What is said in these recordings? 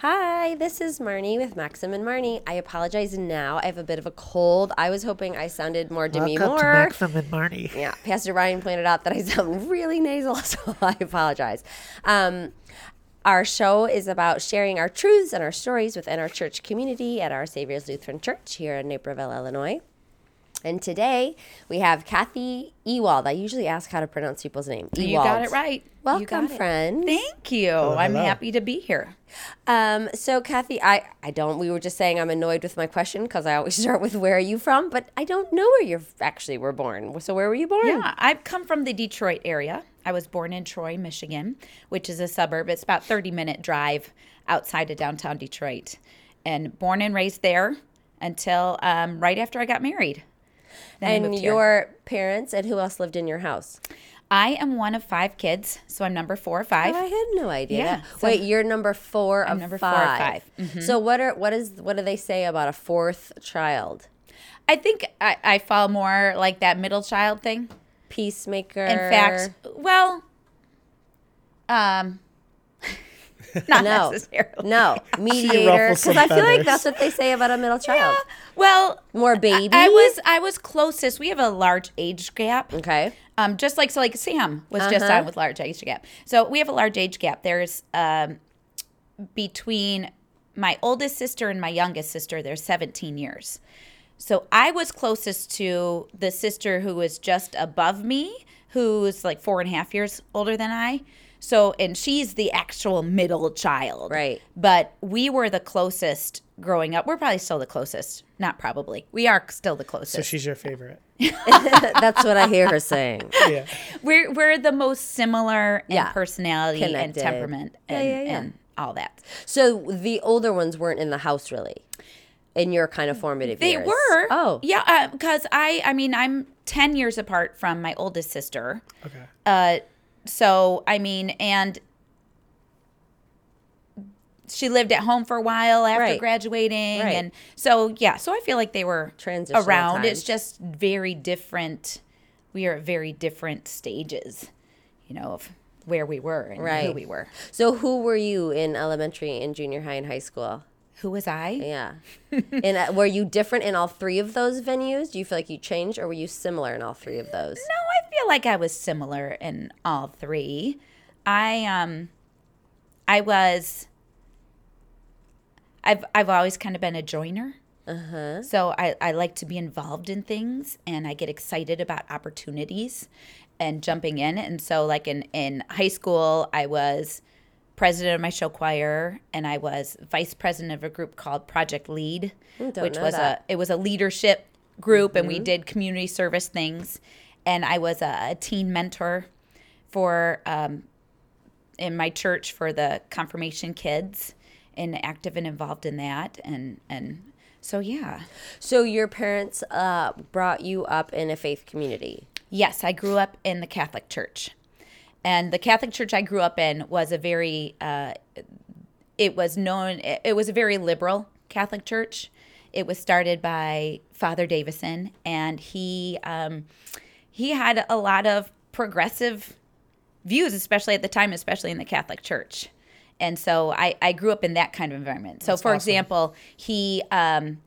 Hi, this is Marnie with Maxim and Marnie. I apologize now. I have a bit of a cold. I was hoping I sounded more Demi Welcome to Moore. Maxim and Marnie. Yeah, Pastor Ryan pointed out that I sound really nasal, so I apologize. Um, our show is about sharing our truths and our stories within our church community at Our Savior's Lutheran Church here in Naperville, Illinois. And today we have Kathy Ewald. I usually ask how to pronounce people's name. You got it right. Welcome, it. friend. Thank you. I'm hello. happy to be here. Um, so Kathy, I, I don't, we were just saying I'm annoyed with my question because I always start with where are you from, but I don't know where you actually were born. So where were you born? Yeah, I've come from the Detroit area. I was born in Troy, Michigan, which is a suburb. It's about 30 minute drive outside of downtown Detroit, and born and raised there until um, right after I got married. Then And your parents and who else lived in your house? I am one of five kids, so I'm number four or five. Oh, I had no idea. Yeah, so- Wait, you're number 4 of number four of five. five. Mm-hmm. So what are what is what do they say about a fourth child? I think I, I fall more like that middle child thing. Peacemaker. In fact, well, um, not no, necessarily. no mediator. Because I feel like that's what they say about a middle child. Well, More baby. I was I was closest. We have a large age gap. okay. Um, just like so, like Sam was just Uh-huh. on with large age gap. So we have a large age gap. There's um, between my oldest sister and my youngest sister. There's 17 years. So I was closest to the sister who was just above me, who's like four and a half years older than I. So and she's the actual middle child, Right. But we were the closest growing up. We're probably still the closest. Not probably. We are still the closest. So she's your favorite. that's what I hear her saying. Yeah. We're we're the most similar in Yeah. personality Connected. and temperament and, yeah, yeah. and all that. So the older ones weren't in the house really, in your kind of formative They years. were. Oh, Yeah, because I I mean I'm 10 years apart from my oldest sister. Okay. Uh so I mean and she lived at home for a while after Right. graduating Right. and so yeah, so I feel like they were Transitional around. It's just very different. We are at very different stages, you know, of where we were and who we were. So who were you in elementary and junior high and high school? Who was I? Yeah. and uh, were you different in all three of those venues? Do you feel like you changed, or were you similar in all three of those? No, feel like I was similar in all three. I um I was I've I've always kind of been a joiner. Uh-huh. So I, I like to be involved in things and I get excited about opportunities and jumping in. And so like in, in high school I was president of my show choir and I was vice president of a group called Project Lead, which was that. a it was a leadership group and we did community service things and i was a, teen mentor for um, in my church for the confirmation kids and active and involved in that. And and so yeah. So your parents uh, brought you up in a faith community. yes i grew up in the catholic church. And the catholic church i grew up in was a very uh, it was known it it was a very liberal catholic church. It was started by father davison and he um, he had a lot of progressive views especially at the time especially in the catholic church and so i, I grew up in that kind of environment so for awesome. example he um,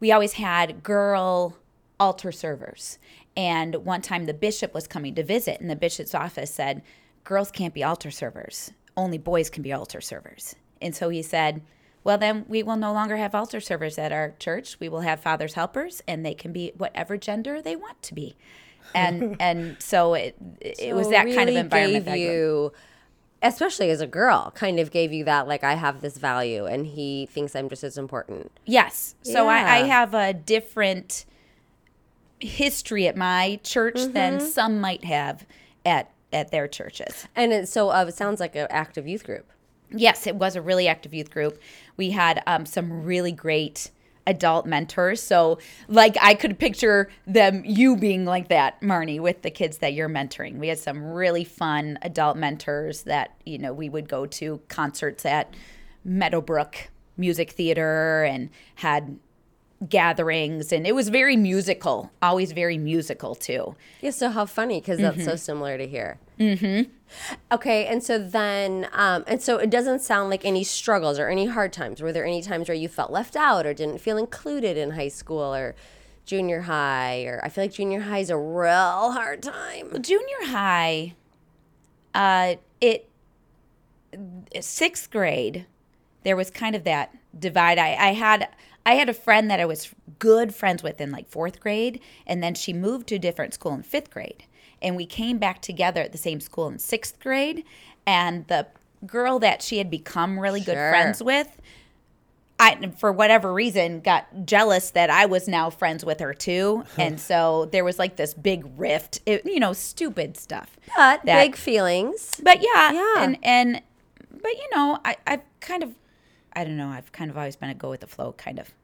we always had girl altar servers. And one time the bishop was coming to visit, and the bishop's office said, Girls can't be altar servers, only boys can be altar servers. And so he said, Well, then we will no longer have altar servers at our church. We will have father's helpers, and they can be whatever gender they want to be. And and so it it was So that kind of really environment Gave you, especially as a girl, kind of gave you that like I have this value, and he thinks I'm just as important. Yes. So I, I have a different history at my church Mm-hmm. than some might have at at their churches. And it, so uh, it sounds like an active youth group. Yes, it was a really active youth group. We had um, some really great adult mentors. So, like, I could picture them, you being like that, Marnie, with the kids that you're mentoring. We had some really fun adult mentors that, you know, we would go to concerts at Meadowbrook Music Theater and had gatherings, and it was very musical. Always very musical too. Yeah, so how funny because that's so similar to here. Mm-hmm. Okay, and so then, um, and so it doesn't sound like any struggles or any hard times. Were there any times where you felt left out or didn't feel included in high school or junior high? Or I feel like junior high is a real hard time. junior high uh it sixth grade there was kind of that divide i i had i had a friend that i was good friends with in like fourth grade and then she moved to a different school in fifth grade and we came back together at the same school in sixth grade and the girl that she had become really good friends with I, for whatever reason, got jealous that I was now friends with her too, and so there was like this big rift. It, you know, stupid stuff. But That- big feelings. But yeah, Yeah. and and but you know, I I've kind of, I don't know, I've kind of always been a go with the flow kind of.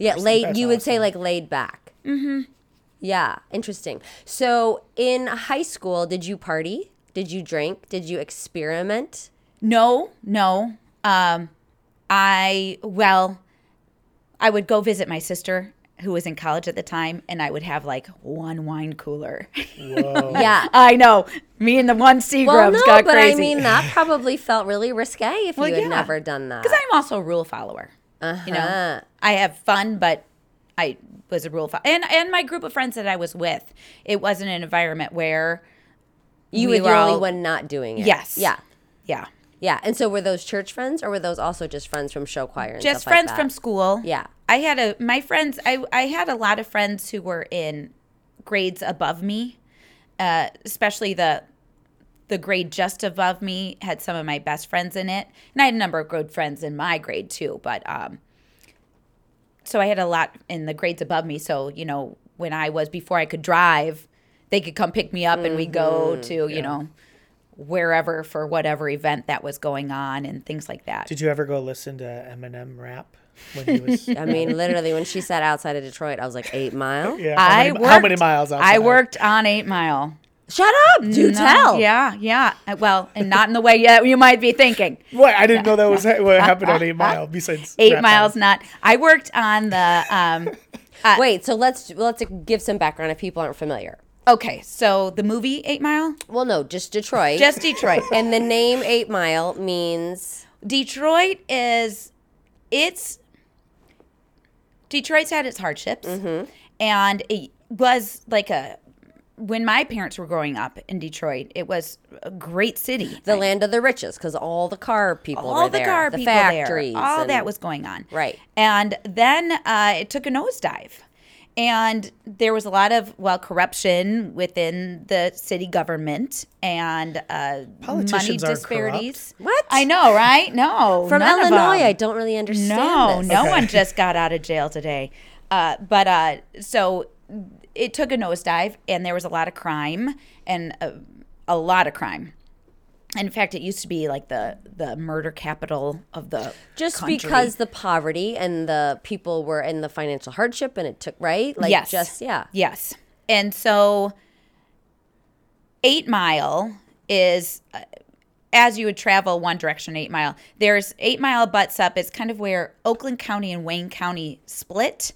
Yeah, laid. You would say like laid back. Mm-hmm. Yeah, interesting. So in high school, did you party? Did you drink? Did you experiment? No, no. Um, I well, I would go visit my sister who was in college at the time, and I would have like one wine cooler. Whoa. Yeah. I know. Me and the one Seagrams Well, no, got but crazy. I mean that probably felt really risque if Well, you had yeah. never done that. because I'm also a rule follower. Uh-huh. You know, I have fun, but I was a rule follower, and and my group of friends that I was with, it wasn't an environment where you we were the only all- one not doing it. Yes. Yeah. yeah, Yeah. And so were those church friends or were those also just friends from show choir and just friends like from school. Yeah. I had a my friends. I I had a lot of friends who were in grades above me, uh, especially the the grade just above me had some of my best friends in it, and I had a number of good friends in my grade too. But um, so I had a lot in the grades above me. So you know, when I was before I could drive, they could come pick me up, and we go Mm-hmm. to you know wherever for whatever event that was going on and things like that. Did you ever go listen to Eminem rap when he was? I mean, literally, when she sat outside of Detroit, I was like, eight mile? yeah. How I many, worked, how many miles outside? I worked on Eight Mile. Shut up! Do No, tell. Yeah, yeah. Uh, Well, and not in the way you, you might be thinking. What? I didn't know that was ha- what happened on Eight Mile. Besides Eight miles, battles. not. I worked on the. Um, Wait, so let's let's give some background if people aren't familiar. okay, so the movie Eight Mile, Well, no, just Detroit. just Detroit. and the name Eight Mile means Detroit is, it's. Detroit's had its hardships, Mm-hmm. and it was like a. When my parents were growing up in Detroit, it was a great city. the land of the riches because all the car people all were the there, car the people factories, there, all and- that was going on. Right. And then uh, it took a nosedive. And there was a lot of, well, corruption within the city government and uh, Politicians money are disparities. What? I know, right? No. from none of Illinois. them. I don't really understand. No, this. no Okay. one just got out of jail today. Uh, but uh, so it took a nosedive, and there was a lot of crime and a, a lot of crime. And in fact, it used to be like the the murder capital of the Just country. because the poverty and the people were in the financial hardship and it took right, like yes, just yeah. yes. And so, Eight Mile is uh, as you would travel one direction. Eight Mile. There's Eight Mile butts up. It's kind of where Oakland County and Wayne County split.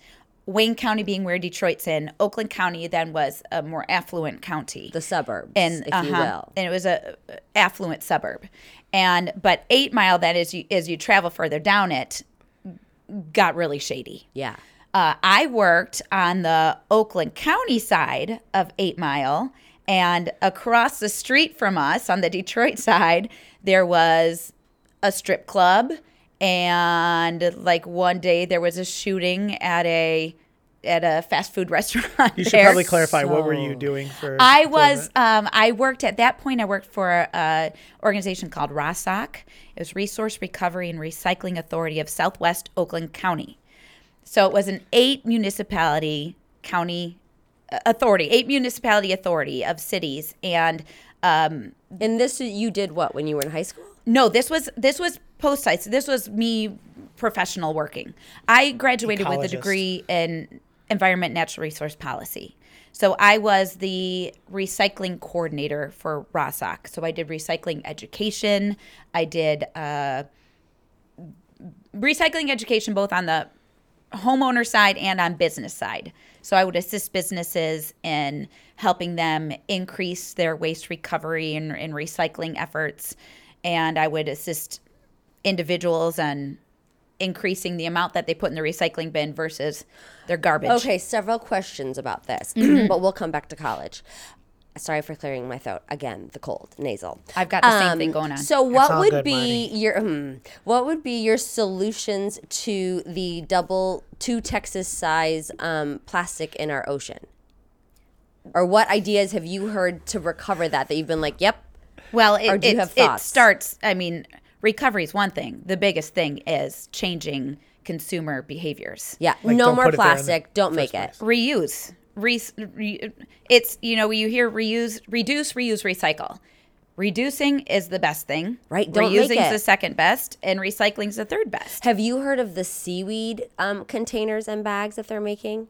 Wayne County being where Detroit's in. Oakland County then was a more affluent county. The suburbs, and if you uh-huh, will. and it was a a affluent suburb, and but Eight Mile that is you as you travel further down it got really shady. Yeah. Uh, I worked on the Oakland County side of Eight Mile, and across the street from us on the Detroit side, there was a strip club. And like one day, there was a shooting at a at a fast food restaurant. You should there. probably clarify what were you doing for. I was. Um, I worked at that point. I worked for a organization called ROSOC. It was Resource Recovery and Recycling Authority of Southwest Oakland County. So it was an eight municipality county uh, authority, eight municipality authority of cities, and um, And this you did what when you were in high school? no, this was this was post site. This was me professional working. I graduated with a degree in environment natural resource policy. So I was the recycling coordinator for ROSOC. So I did recycling education. I did uh, recycling education both on the homeowner side and on business side. So I would assist businesses in helping them increase their waste recovery and, and recycling efforts. And I would assist individuals and increasing the amount that they put in the recycling bin versus their garbage. Okay, several questions about this, but we'll come back to college. Sorry for clearing my throat again. The cold, nasal. I've got the same thing going on. So, what all would good, be your hmm, what would be your solutions to the double two Texas size um, plastic in our ocean? Or what ideas have you heard to recover that? That you've been like, yep, Well, it, Or do you it- have it thoughts? starts. I mean, recovery is one thing. The biggest thing is changing consumer behaviors. yeah, Like, no more put it there in the plastic. Don't make first it. Reuse. Re, re, it's you know you hear reuse, reduce, reuse, recycle. Reducing is the best thing. Right, don't Reusing is it. the second best, and recycling is the third best. Have you heard of the seaweed um, containers and bags that they're making?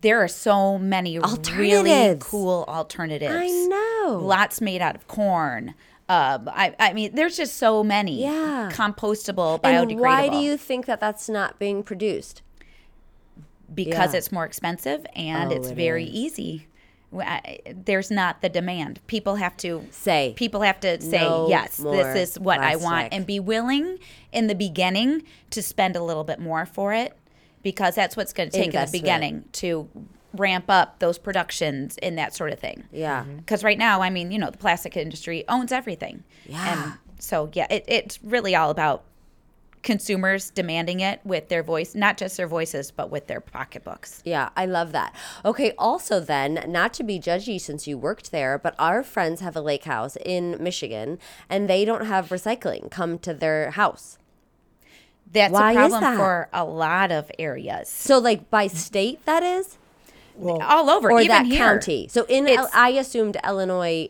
There are so many really cool alternatives. I know. Lots made out of corn. Uh, I, I mean, there's just so many. Yeah. Compostable, biodegradable. And why do you think that that's not being produced? because Yeah. it's more expensive and Oh, it's it very is. easy. I- There's not the demand. People have to Say, People have to say no yes. This is what I want, and be willing in the beginning to spend a little bit more for it, because that's what's going to take Investment. in the beginning to ramp up those productions and that sort of thing. Yeah. Mm-hmm. Because right now, I mean, you know, the plastic industry owns everything. Yeah. And so yeah, it, it's really all about consumers demanding it with their voice, not just their voices, but with their pocketbooks. Yeah, I love that. Okay, also then, not to be judgy since you worked there, but our friends have a lake house in Michigan and they don't have recycling come to their house. That's Why a is problem that? for a lot of areas. So like by state that is Well, All over, or even that here. county. So in It's- I assumed Illinois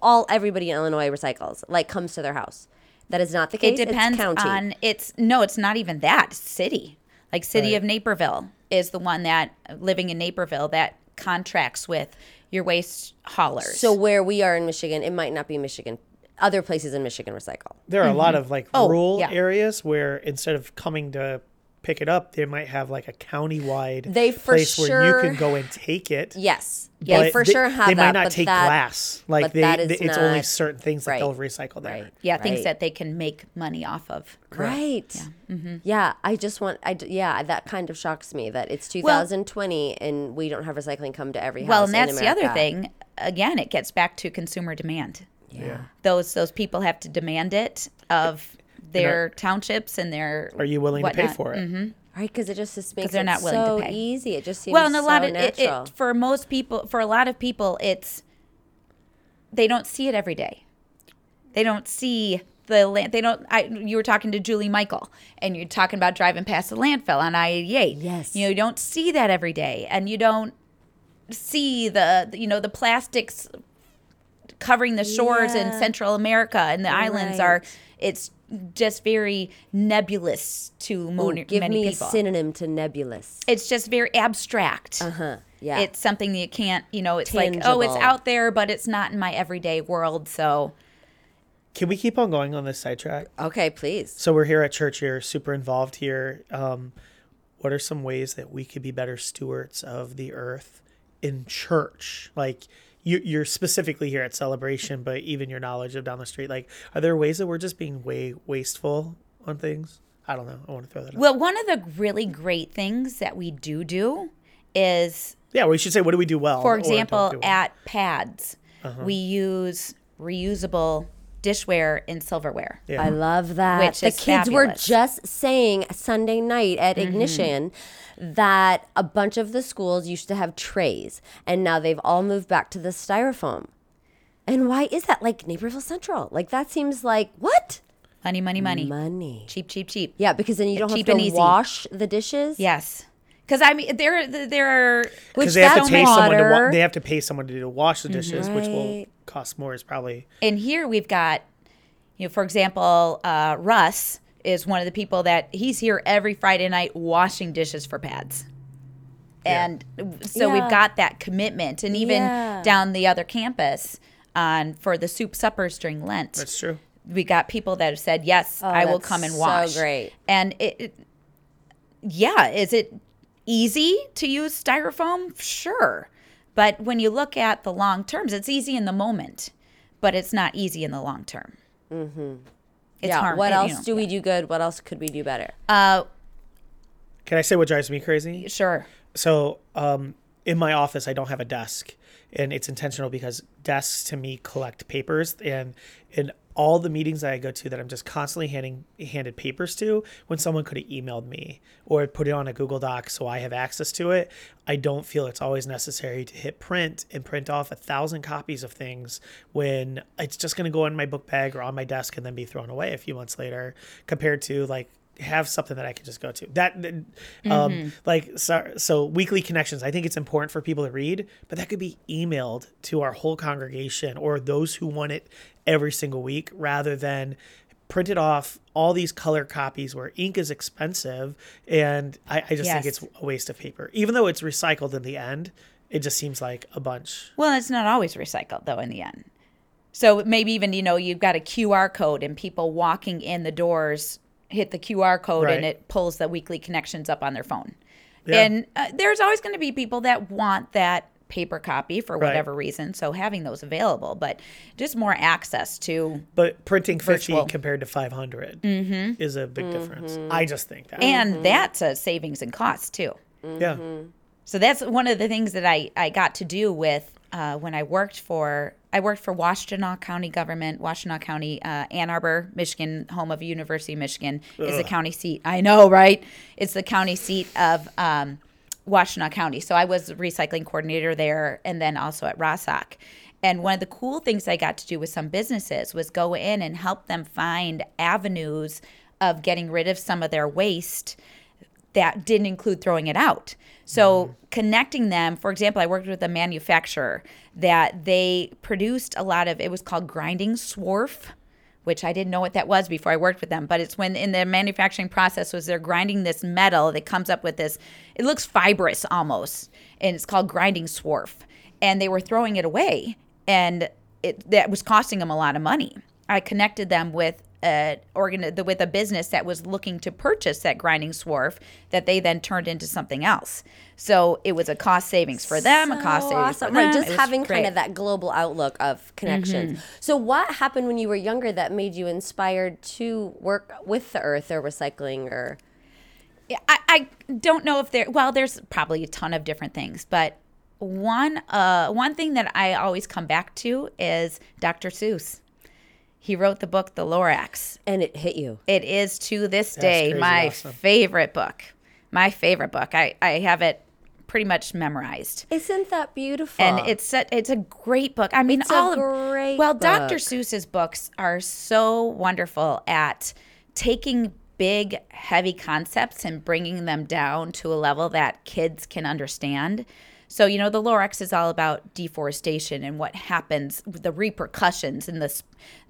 all everybody in Illinois recycles, like comes to their house. That is not the case. It depends it's county. on it's no, it's not even that. It's city. Like city of Naperville is the one that living in Naperville that contracts with your waste haulers. so where we are in Michigan, it might not be Michigan. Other places in Michigan recycle. there are a lot mm-hmm. of like Oh, rural yeah. areas where instead of coming to pick it up, they might have like a county-wide They for place where you can go and take it. Yes. but they for sure have They that. might not but take that, glass. Like they, they- it's only certain things that right, they'll recycle there. Right. yeah, things that they can make money off of. Right. Yeah. Mm-hmm. I just want. I yeah. That kind of shocks me that it's 2020 and we don't have recycling come to every house. Well, and in that's the other thing. Again, it gets back to consumer demand. Yeah. Those those people have to demand it of their townships and their. Are you willing to pay for it? Mm-hmm. Right, because it just, just makes they're it not willing to so pay. easy. It just seems well, and a lot of it, it for most people, for a lot of people, it's they don't see it every day. They don't see the land. They don't. I you were talking to Julie Michael, and you're talking about driving past the landfill on I eighty eight. Yes. you know, you don't see that every day, and you don't see the you know the plastics covering the shores in Central America and the islands are. It's just very nebulous to mo- Ooh, give many me people. a synonym to nebulous. it's just very abstract. Uh huh. Yeah. It's something that you can't, you know, it's like, oh, it's out there, but it's not in my everyday world. So, Can we keep on going on this sidetrack? okay, please. So we're here at church. You're super involved here. Um, what are some ways that we could be better stewards of the earth in church? Like you, you're specifically here at celebration, but even your knowledge of down the street. Like, are there ways that we're just being way wasteful on things? I don't know. I want to throw that. out. well, one of the really great things that we do do is, Yeah, we should say what do we do well? for example, well? at pads, uh-huh. we use reusable dishware and silverware. Yeah. I love that. Which the is kids were just saying Sunday night at Mm-hmm. Ignition that a bunch of the schools used to have trays and now they've all moved back to the styrofoam. And why is that? Like Naperville Central. Like that seems like what? Money, money, money. Money. Cheap, cheap, cheap. Yeah, because then you don't Cheap have to wash the dishes. Yes. Because I mean, there, there are. Which because they have to that's pay someone to wa- water. they have to pay someone to wash the dishes, which will cost more. Is probably And here we've got, you know, for example, uh, Russ is one of the people that he's here every Friday night washing dishes for pads. And so Yeah. we've got that commitment. And even Yeah. down the other campus on for the soup suppers during Lent, that's true. we got people that have said, yes, I will Oh, come and wash. so wash. great. And it, it yeah, is it easy to use styrofoam? Sure. But when you look at the long terms, it's easy in the moment, but it's not easy in the long term. Mm-hmm. It's yeah. harm- what you else know, do we do good? What else could we do better? Uh, Can I say what drives me crazy? sure. So, um, in my office, I don't have a desk, and it's intentional because desks to me collect papers, and in all the meetings I go to, that I'm just constantly handing handed papers to, when someone could have emailed me or put it on a Google Doc so I have access to it, I don't feel it's always necessary to hit print and print off a thousand copies of things when it's just going to go in my book bag or on my desk and then be thrown away a few months later, compared to like have something that I can just go to. That, um, like, so, so weekly connections. I think it's important for people to read, but that could be emailed to our whole congregation or those who want it every single week, rather than printed off all these color copies where ink is expensive, and I, I just think it's a waste of paper. Even though it's recycled in the end, it just seems like a bunch. Well, it's not always recycled though in the end. So maybe even you know you've got a QR code and people walking in the doors hit the QR code and it pulls the weekly connections up on their phone. Yeah. And uh, there's always going to be people that want that paper copy for Right. whatever reason. So having those available, but just more access to But printing 50 Virtual. compared to 500 mm-hmm. is a big difference. Mm-hmm. I just think that. and mm-hmm. that's a savings in costs too. yeah. So that's one of the things that I, I got to do with uh, when I worked for I worked for Washtenaw County government. Washtenaw County, uh, Ann Arbor, Michigan, home of University of Michigan, is the county seat. I know, right? It's the county seat of um, Washtenaw County. So I was recycling coordinator there, and then also at ROSOC. And one of the cool things I got to do with some businesses was go in and help them find avenues of getting rid of some of their waste that didn't include throwing it out. So mm-hmm. connecting them, for example, I worked with a manufacturer that they produced a lot of it was called grinding swarf, which I didn't know what that was before I worked with them, but it's when in the manufacturing process was they're grinding this metal that comes up with this it looks fibrous almost, and it's called grinding swarf. And they were throwing it away and it that was costing them a lot of money. I connected them with a organ with a business that was looking to purchase that grinding swarf that they then turned into something else. So it was a cost savings for them, a cost savings awesome. for them. Right, just having kind great. Mm-hmm. of that global outlook of connections. So, what happened when you were younger that made you inspired to work with the earth or recycling or? I, I don't know if there well there's probably a ton of different things but one uh one thing that i always come back to is dr seuss he wrote the book the lorax And it hit you. it is to this day my awesome. favorite book my favorite book i i have it pretty much memorized Isn't that beautiful? and it's a, it's a great book. I mean, It's a all of, great well, Dr. Seuss's books are so wonderful at taking big, heavy concepts and bringing them down to a level that kids can understand. So, you know, the Lorax is all about deforestation and what happens, the repercussions and the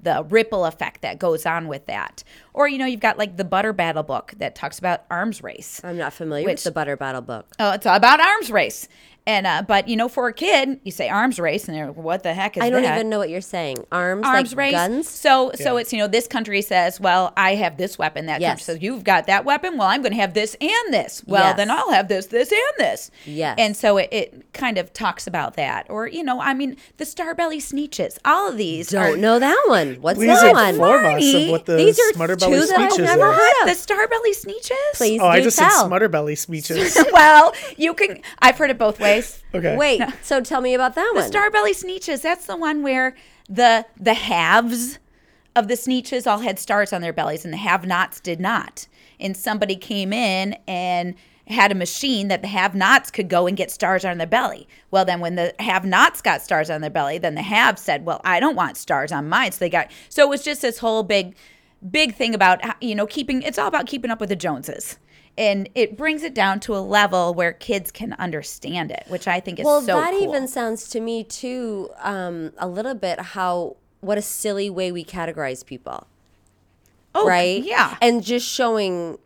the ripple effect that goes on with that. Or, you know, you've got like the Butter Battle book that talks about arms race. I'm not familiar Which- with the Butter Battle book. Oh, it's all about arms race. And uh, but you know, for a kid, you say arms race, and they're like, what the heck is that I don't that? even know what you're saying. Arms, arms like race. guns. So so it's you know this country says, well, I have this weapon. That Yes. country says you've got that weapon. Well, I'm going to have this and this. Well, Yes. then I'll have this, this, and this. Yes. And so it, it kind of talks about that, or you know, I mean, the Starbelly Sneetches. All of these Don't are, know that one. What's Please that one? inform us Marty, of what the these are Smutter two that I've speeches never are. heard the of. Starbelly Sneetches. Please Oh, I just tell. said Smutter Belly speeches. well, you can. I've heard it both ways. Okay. Wait, so tell me about that one. The one. Starbelly Sneetches, that's the one where the the halves of the Sneetches all had stars on their bellies and the have-nots did not. And somebody came in and had a machine that the have-nots could go and get stars on their belly. Well, then when the have-nots got stars on their belly, then the have said, "Well, I don't want stars on mine." So they got So it was just this whole big big thing about you know keeping it's all about keeping up with the Joneses. And it brings it down to a level where kids can understand it, which I think is well, so that cool. even sounds to me too um, a little bit how what a silly way we categorize people, oh, right? Yeah. and just showing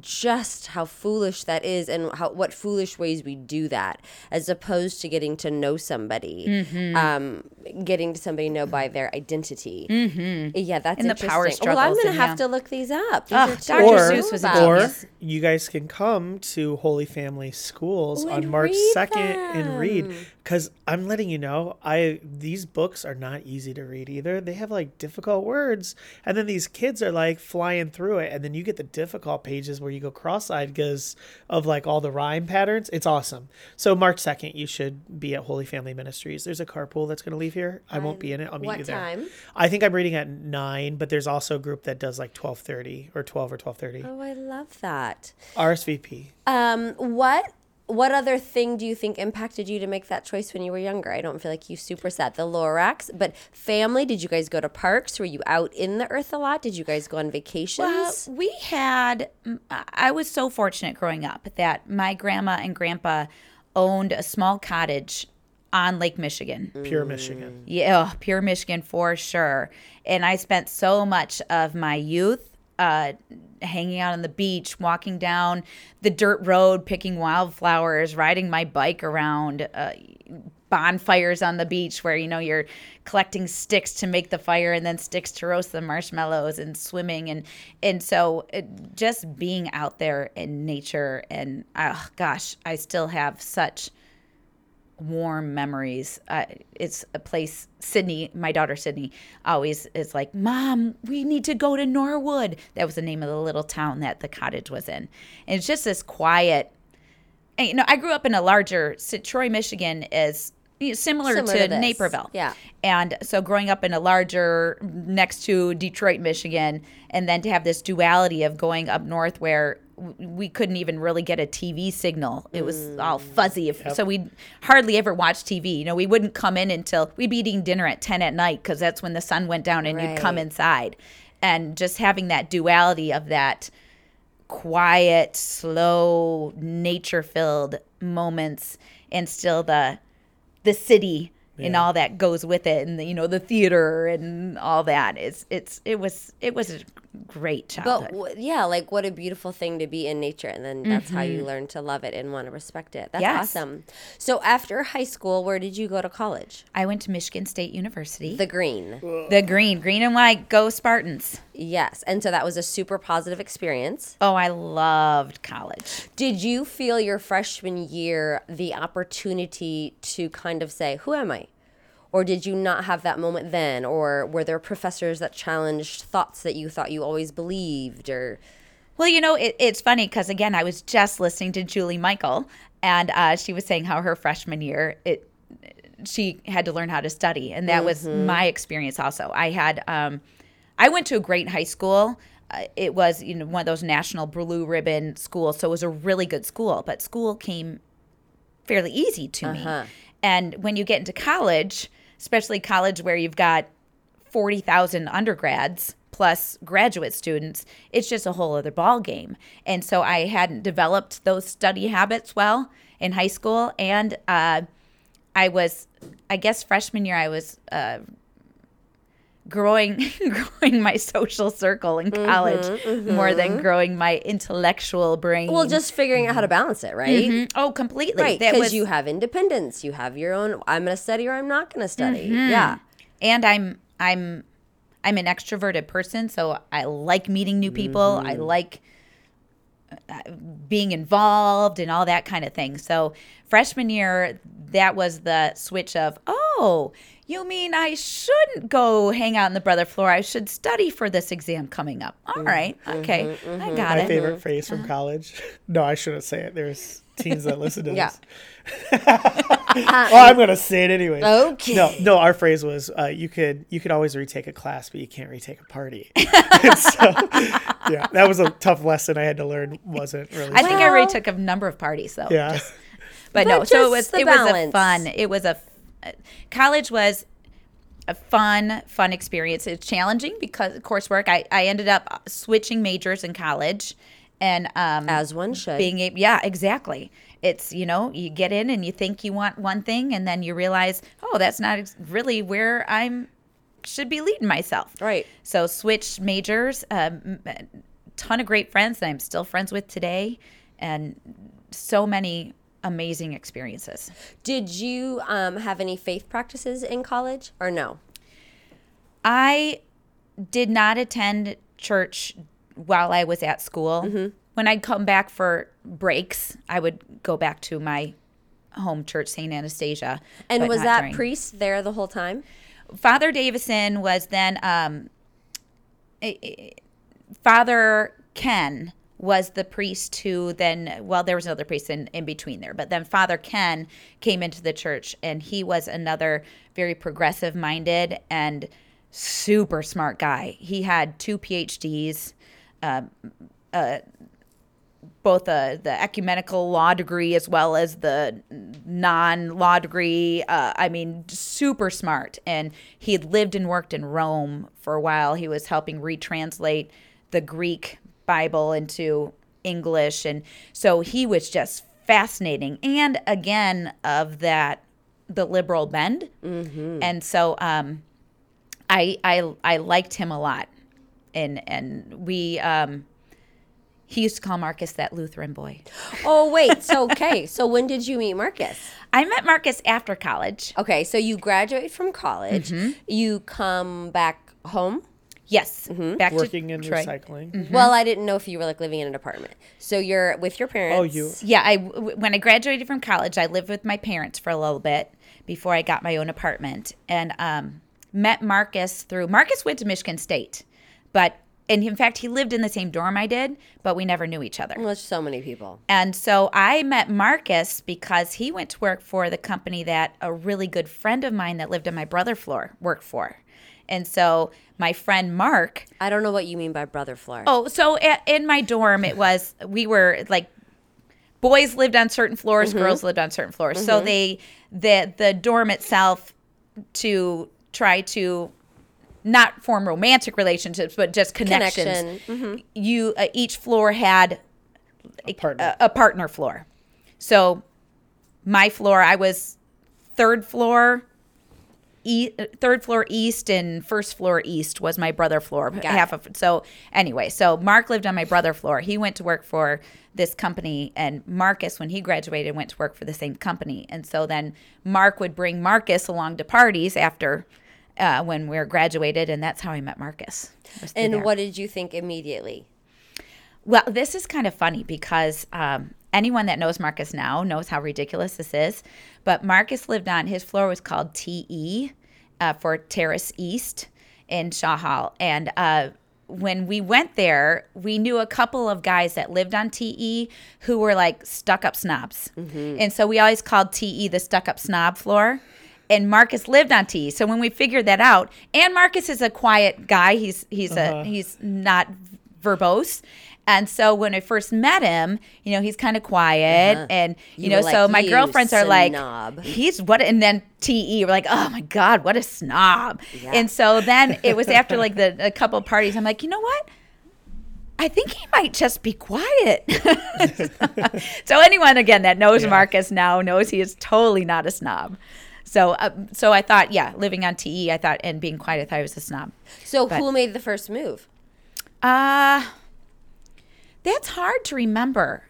just how foolish that is and how what foolish ways we do that as opposed to getting to know somebody Mm-hmm. um getting to somebody know by their identity mm-hmm. yeah that's And the interesting power well i'm gonna and have yeah. to look these up these Ugh, Dr. two or, Seuss was a about- or you guys can come to Holy Family Schools Ooh, on March read 2nd and read them. Because I'm letting you know I these books are not easy to read either. They have like difficult words, and then these kids are like flying through it, and then you get the difficult pages where you go cross-eyed because of like all the rhyme patterns. It's awesome. So March 2nd, you should be at Holy Family Ministries. There's a carpool that's going to leave here. I won't be in it. I'll meet what you there. time? I think I'm reading at nine, but there's also a group that does like 12:30 or 12 or 12:30. oh i love that RSVP. Um, what what other thing do you think impacted you to make that choice when you were younger? I don't feel like you super set the Lorax, but family. Did you guys go to parks? Were you out in the earth a lot? Did you guys go on vacations? Well, we had, I was so fortunate growing up that my grandma and grandpa owned a small cottage on Lake Michigan. Pure Michigan. Yeah, oh, pure Michigan for sure. And I spent so much of my youth uh, hanging out on the beach, walking down the dirt road, picking wildflowers, riding my bike around. Uh, bonfires on the beach where you know you're collecting sticks to make the fire and then sticks to roast the marshmallows and swimming and and so it, just being out there in nature and oh gosh I still have such warm memories. Uh, it's a place Sydney, my daughter Sydney, always is like, "Mom, we need to go to Norwood." That was the name of the little town that the cottage was in, and it's just this quiet. And, you know, I grew up in a larger Troy, Michigan, is similar, Similar to, to. Naperville. Yeah. And so growing up in a larger next to Detroit, Michigan, and then to have this duality of going up north where we couldn't even really get a TV signal. It was mm. all fuzzy. If, So we hardly ever watched TV. You know, we wouldn't come in until we'd be eating dinner at 10 at night because that's when the sun went down and you'd come inside. And just having that duality of that quiet, slow, nature filled moments and still the the city and all that goes with it and the, you know the theater and all that it's it's it was it was a great but childhood w- yeah, like what a beautiful thing to be in nature, and then that's how you mm-hmm. learn to love it and want to respect it. That's Yes. awesome. So after high school, where did you go to college? i went to michigan state university The green. the, Green. green green and white go spartans Yes, and so that was a super positive experience. oh i loved college Did you feel your freshman year the opportunity to kind of say, Who am I? Or did you not have that moment then? Or were there professors that challenged thoughts that you thought you always believed? Or Well, you know, it, it's funny because again, I was just listening to Julie Michael, and uh, she was saying how her freshman year it she had to learn how to study, and that was my experience also. I had um, I went to a great high school. Uh, it was you know one of those national blue ribbon schools, so it was a really good school. But school came fairly easy to me, and when you get into college, especially college where you've got 40,000 undergrads plus graduate students, it's just a whole other ball game. And so I hadn't developed those study habits well in high school. And uh, I was, I guess freshman year, I was uh, growing, growing my social circle in college more than growing my intellectual brain. well, just figuring out how to balance it, right? Mhm. oh, completely. Right, because was- you have independence. You have your own. I'm going to study or I'm not going to study. Mm-hmm. Yeah. and I'm I'm I'm an extroverted person, so I like meeting new people. I like uh, being involved and all that kind of thing. So freshman year, that was the switch of oh. You mean I shouldn't go hang out on the brother floor? I should study for this exam coming up. All mm-hmm, right, mm-hmm, okay, I mm-hmm. got My it. My favorite phrase from uh-huh. college. No, I shouldn't say it. There's teens that listen to Yeah. this. well, I'm gonna say it anyway. Okay. No, no. Our phrase was, uh, "You could, you could always retake a class, but you can't retake a party." So, yeah, that was a tough lesson I had to learn. wasn't really. I think I already Well- took a number of parties though. yeah. but, no But so it was the it was a fun it was a f- college was a fun fun experience it's challenging because of coursework i, I ended up switching majors in college and um As one should. being able yeah exactly it's you know you get in and you think you want one thing and then you realize oh that's not ex- really where i'm should be leading myself Right. so switch majors um, ton of great friends that I'm still friends with today, and so many amazing experiences. Did you um, have any faith practices in college or no? I did not attend church while I was at school. Mm-hmm. When I'd come back for breaks, I would go back to my home church, St. Anastasia. And was that during- priest there the whole time? Father Davison was then um, eh, eh, Father Ken was the priest who then well there was another priest in, in between there but then father ken came into the church and he was another very progressive minded and super smart guy he had two phds both uh, the ecumenical law degree as well as the non law degree. Uh, I mean, super smart. And he had lived and worked in Rome for a while. He was helping retranslate the Greek Bible into English. And so he was just fascinating. And again, of that, the liberal bend. And so um, I, I, I liked him a lot. And, and we, um, he used to call Marcus that Lutheran boy. Oh, wait. So, okay. So, when did you meet Marcus? I met Marcus after college. Okay. So, you graduate from college, Mm-hmm. you come back home. Yes, back Working to in Troy. recycling. Mm-hmm. Well, I didn't know if you were like living in an apartment. So, you're with your parents. Oh, you. Yeah, I w- when I graduated from college, I lived with my parents for a little bit before I got my own apartment, and um, met Marcus through. Marcus went to Michigan State, but and in fact, he lived in the same dorm I did, but we never knew each other. Well, there's so many people. And so I met Marcus because he went to work for the company that a really good friend of mine that lived on my brother floor worked for. And so my friend Mark, I don't know what you mean by brother floor. oh, so a- in my dorm, it was, we were like, boys lived on certain floors, mm-hmm. girls lived on certain floors. So mm-hmm. they, the, the dorm itself to try to not form romantic relationships, but just connections. Connection. Mm-hmm. You, uh, each floor had Partner. a, a partner floor. So my floor, I was third floor, e- third floor east, and first floor east was my brother floor. half of so anyway. So Mark lived on my brother floor. He went to work for this company, and Marcus, when he graduated, went to work for the same company. And so then Mark would bring Marcus along to parties after. Uh, when we were graduated, and that's how I met Marcus. and there. what did you think immediately? Well, this is kind of funny because um, anyone that knows Marcus now knows how ridiculous this is. But Marcus lived on his floor was called TE uh, for Terrace East in Shaw Hall, and uh, when we went there, we knew a couple of guys that lived on TE who were like stuck up snobs, and so we always called TE the stuck up snob floor. And Marcus lived on TE, so when we figured that out, and Marcus is a quiet guy. He's he's a he's not verbose. And so when I first met him, you know, he's kind of quiet and you, You know, so like, my "You girlfriends are like he's what and then TE we're like, "Oh my god, what a snob." And so then it was after like the a couple of parties I'm like, "You know what? I think he might just be quiet." so anyone again that knows Marcus now knows he is totally not a snob. So uh, so I thought, yeah, living on TE, I thought and being quiet, I thought he was a snob. So, But- who made the first move? Uh that's hard to remember.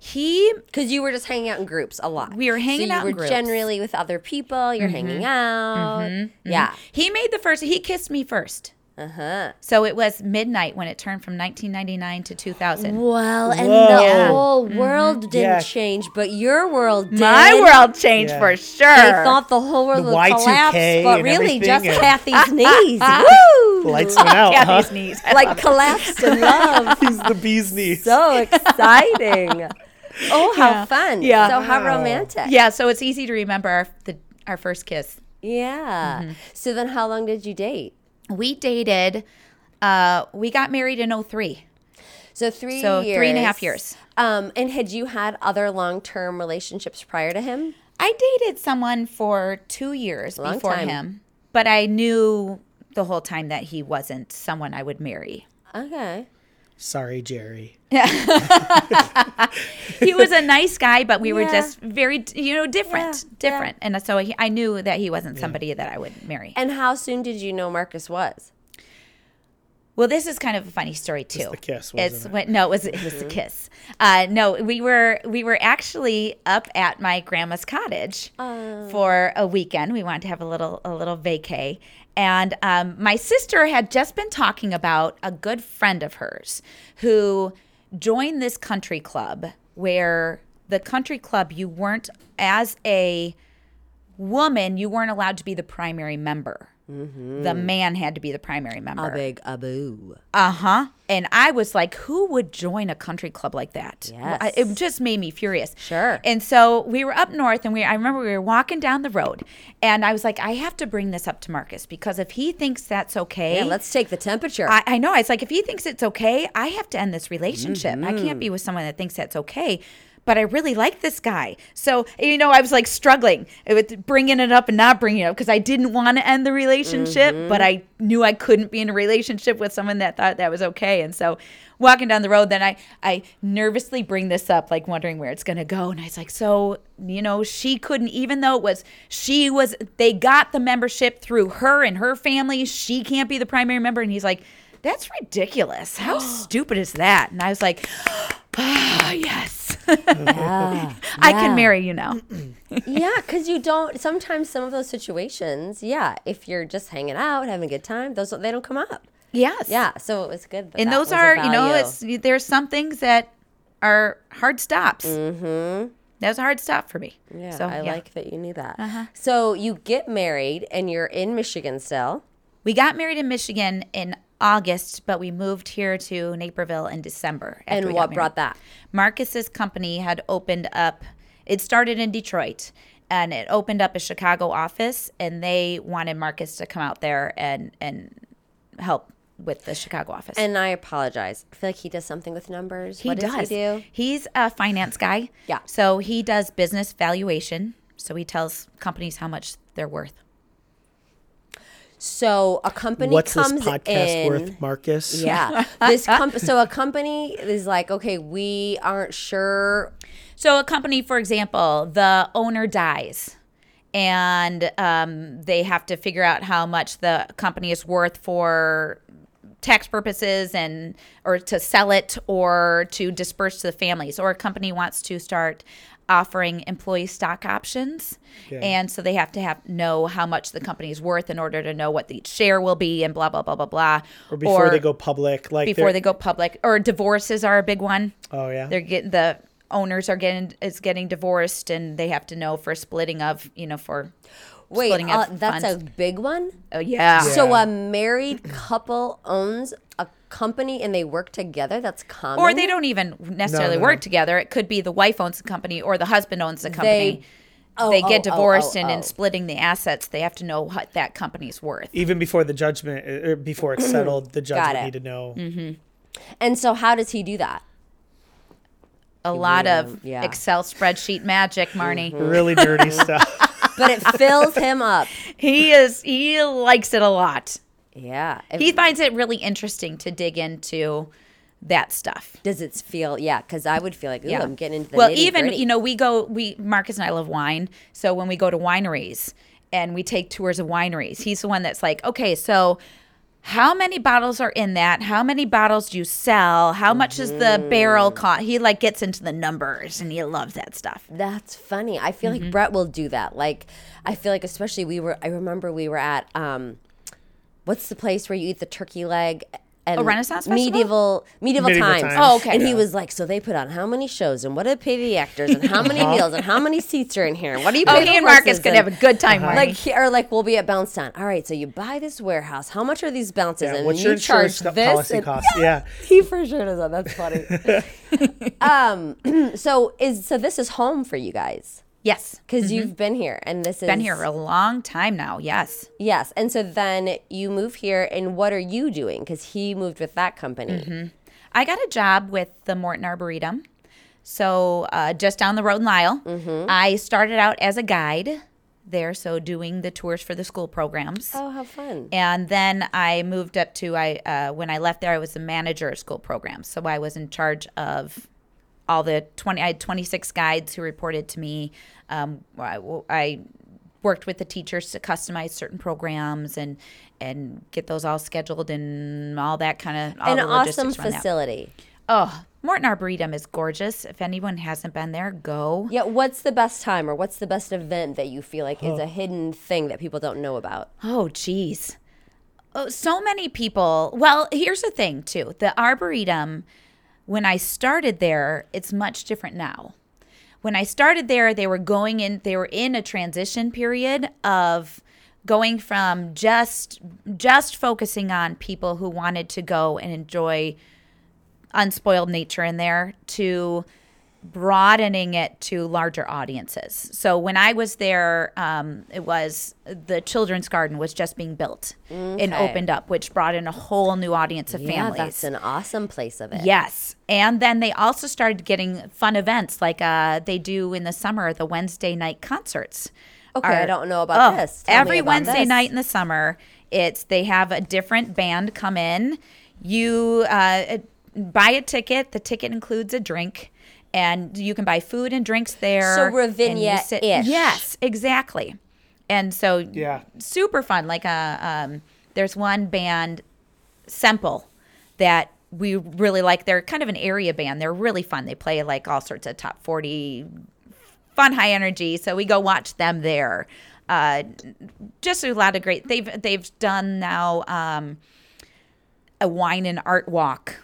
He Because you were just hanging out in groups a lot. We were hanging so you out in were. Mm-hmm. generally with other people. You're hanging out. Yeah. he made the first he kissed me first. Uh huh. So it was midnight when it turned from 1999 to 2000. Well, and Whoa. the Yeah. whole world didn't Yeah. change, but your world did. My world changed Yeah. for sure. They thought the whole world The would Y2K collapse, but really just and- Kathy's knees. Woo! Lights went out, huh? Kathy's knees. Like collapsed in love. He's the bee's knees. so exciting. Oh, how Yeah. fun. Yeah. So how Wow. romantic. yeah, so it's easy to remember our, the, our first kiss. Yeah. Mm-hmm. So then how long did you date? We dated, uh, we got married in 03. So three So years. three and a half years. Um, and had you had other long term relationships prior to him? I dated someone for two years Long before time. him, but I knew the whole time that he wasn't someone I would marry. Okay. Sorry, Jerry. yeah he was a nice guy, but we were just very, you know, different, Yeah, different. And so he, I knew that he wasn't somebody that I would marry. And how soon did you know Marcus was? Well, this is kind of a funny story too. the kiss, It's wasn't it? when, no, it was it was the kiss. Uh, no, we were we were actually up at my grandma's cottage for a weekend. We wanted to have a little a little vacay, and um, my sister had just been talking about a good friend of hers who joined this country club where the country club you weren't as a woman you weren't allowed to be the primary member. The man had to be the primary member. A big abu. Uh huh. And I was like, who would join a country club like that? Yes. It just made me furious. Sure. And so we were up north, and we I remember we were walking down the road, and I was like, I have to bring this up to Marcus because if he thinks that's okay, Yeah, let's take the temperature. I, I know. It's like if he thinks it's okay, I have to end this relationship. I can't be with someone that thinks that's okay. But I really like this guy. So, you know, I was like struggling with bringing it up and not bringing it up because I didn't want to end the relationship, but I knew I couldn't be in a relationship with someone that thought that was okay. And so, walking down the road, then I, I nervously bring this up, like wondering where it's going to go. And I was like, so, you know, she couldn't, even though it was, she was, they got the membership through her and her family. She can't be the primary member. And he's like, that's ridiculous. How stupid is that? And I was like, ah, yes. Yeah. I can marry you now. yeah, because you don't. Sometimes some of those situations, yeah, if you're just hanging out, having a good time, those they don't come up. Yes. Yeah, so it was good. That And that those are, you know, it's there's some things that are hard stops. Mm-hmm. That was a hard stop for me. Yeah, So, I yeah. Uh-huh. like that you knew that. So you get married and you're in Michigan still. We got married in Michigan in August, but we moved here to Naperville in December. And what brought that? Marcus's company had opened up. It started in Detroit, and it opened up a Chicago office, and they wanted Marcus to come out there and and help with the Chicago office. And I apologize. I feel like he does something with numbers. he what does. does he do? He's a finance guy. Yeah. So he does business valuation. So he tells companies how much they're worth. So a company What's this podcast in. worth, Marcus? Yeah, this comp- so a company is like, okay, we aren't sure. So a company, for example, the owner dies, and um, they have to figure out how much the company is worth for tax purposes and or to sell it or to disperse to the families or a company wants to start offering employee stock options. And so they have to have know how much the company is worth in order to know what each share will be and blah blah blah blah blah. Or before they go public, like before they're- go public. Or divorces are a big one. Oh yeah. they're getting the owners are getting is getting divorced and they have to know for splitting of you know for Wait, splitting uh, of that's a big one. oh yeah. So a married couple owns a company and they work together. That's common. or they don't even necessarily no, work no. together it could be the wife owns the company or the husband owns the company Oh, they oh, get oh, divorced oh, and oh. in splitting the assets they have to know what that company's worth Even before the judgment, or before it's settled, the judge would it. need to know. Mm-hmm. And so, how does he do that? a lot of yeah. excel spreadsheet magic marnie Really dirty stuff. But it fills him up. he is he likes it a lot Yeah. He finds it really interesting to dig into that stuff does it feel? Yeah, because I would feel like, ooh, Yeah. I'm getting into the well even gritty. you know we go we marcus and i love wine so when we go to wineries and we take tours of wineries he's the one that's like okay so how many bottles are in that how many bottles do you sell how much is the Mm-hmm. barrel cost he like gets into the numbers and he loves that stuff That's funny. I feel Mm-hmm. like Brett will do that. Like, I feel like especially we were. I remember we were at um, what's the place where you eat the turkey leg? And A Renaissance Festival? medieval medieval, Medieval times. times. Oh, okay. And he was like, so they put on how many shows and what do they pay the actors and how many meals and how many seats are in here and what do you oh pay he and marcus horses could and- have a good time Uh-huh. Like or like we'll be at Bounce Town. All right, so you buy this warehouse. How much are these bounces? Yeah, and what's you your charge insurance this policy and- cost? Yeah. He for sure does that. That's funny. um. So is so this is home for you guys yes because you've been here and this is Mm-hmm. been here a long time now yes Yes, and so then you move here, and what are you doing? Because he moved with that company. Mm-hmm. I got a job with the Morton Arboretum. So uh, just down the road in Lisle. Mm-hmm. I started out as a guide there, so doing the tours for the school programs. Oh, how fun! And then I moved up to I uh, when I left there, I was the manager of school programs. So I was in charge of all the twenty. I had twenty six guides who reported to me. Um, I, I worked with the teachers to customize certain programs and and get those all scheduled and all that kind of all An the awesome logistics around that. facility. Oh, Morton Arboretum is gorgeous. If anyone hasn't been there, go. Yeah, what's the best time or what's the best event that you feel like is a hidden thing that people don't know about? Oh, geez. Oh, so many people. Well, here's the thing, too. The Arboretum, when I started there, it's much different now. When I started there, they were going in, they were in a transition period of going from just just focusing on people who wanted to go and enjoy unspoiled nature in there to broadening it to larger audiences. So when I was there, um, it was the children's garden was just being built and opened up, which brought in a whole new audience of Yeah, families. that's an awesome place of it. Yes. And then they also started getting fun events like uh, they do in the summer, the Wednesday night concerts. Okay, I don't know about this. Tell every about Wednesday this. night in the summer, it's they have a different band come in. You uh, buy a ticket. The ticket includes a drink, and you can buy food and drinks there. So and you Ravinia-ish. Yes, exactly. And so Yeah. super fun. Like a um, there's one band, Semple, that we really like. They're kind of an area band. They're really fun. They play like all sorts of top forty, fun, high energy. So we go watch them there. Uh, just a lot of great. They've they've done now um, a wine and art walk.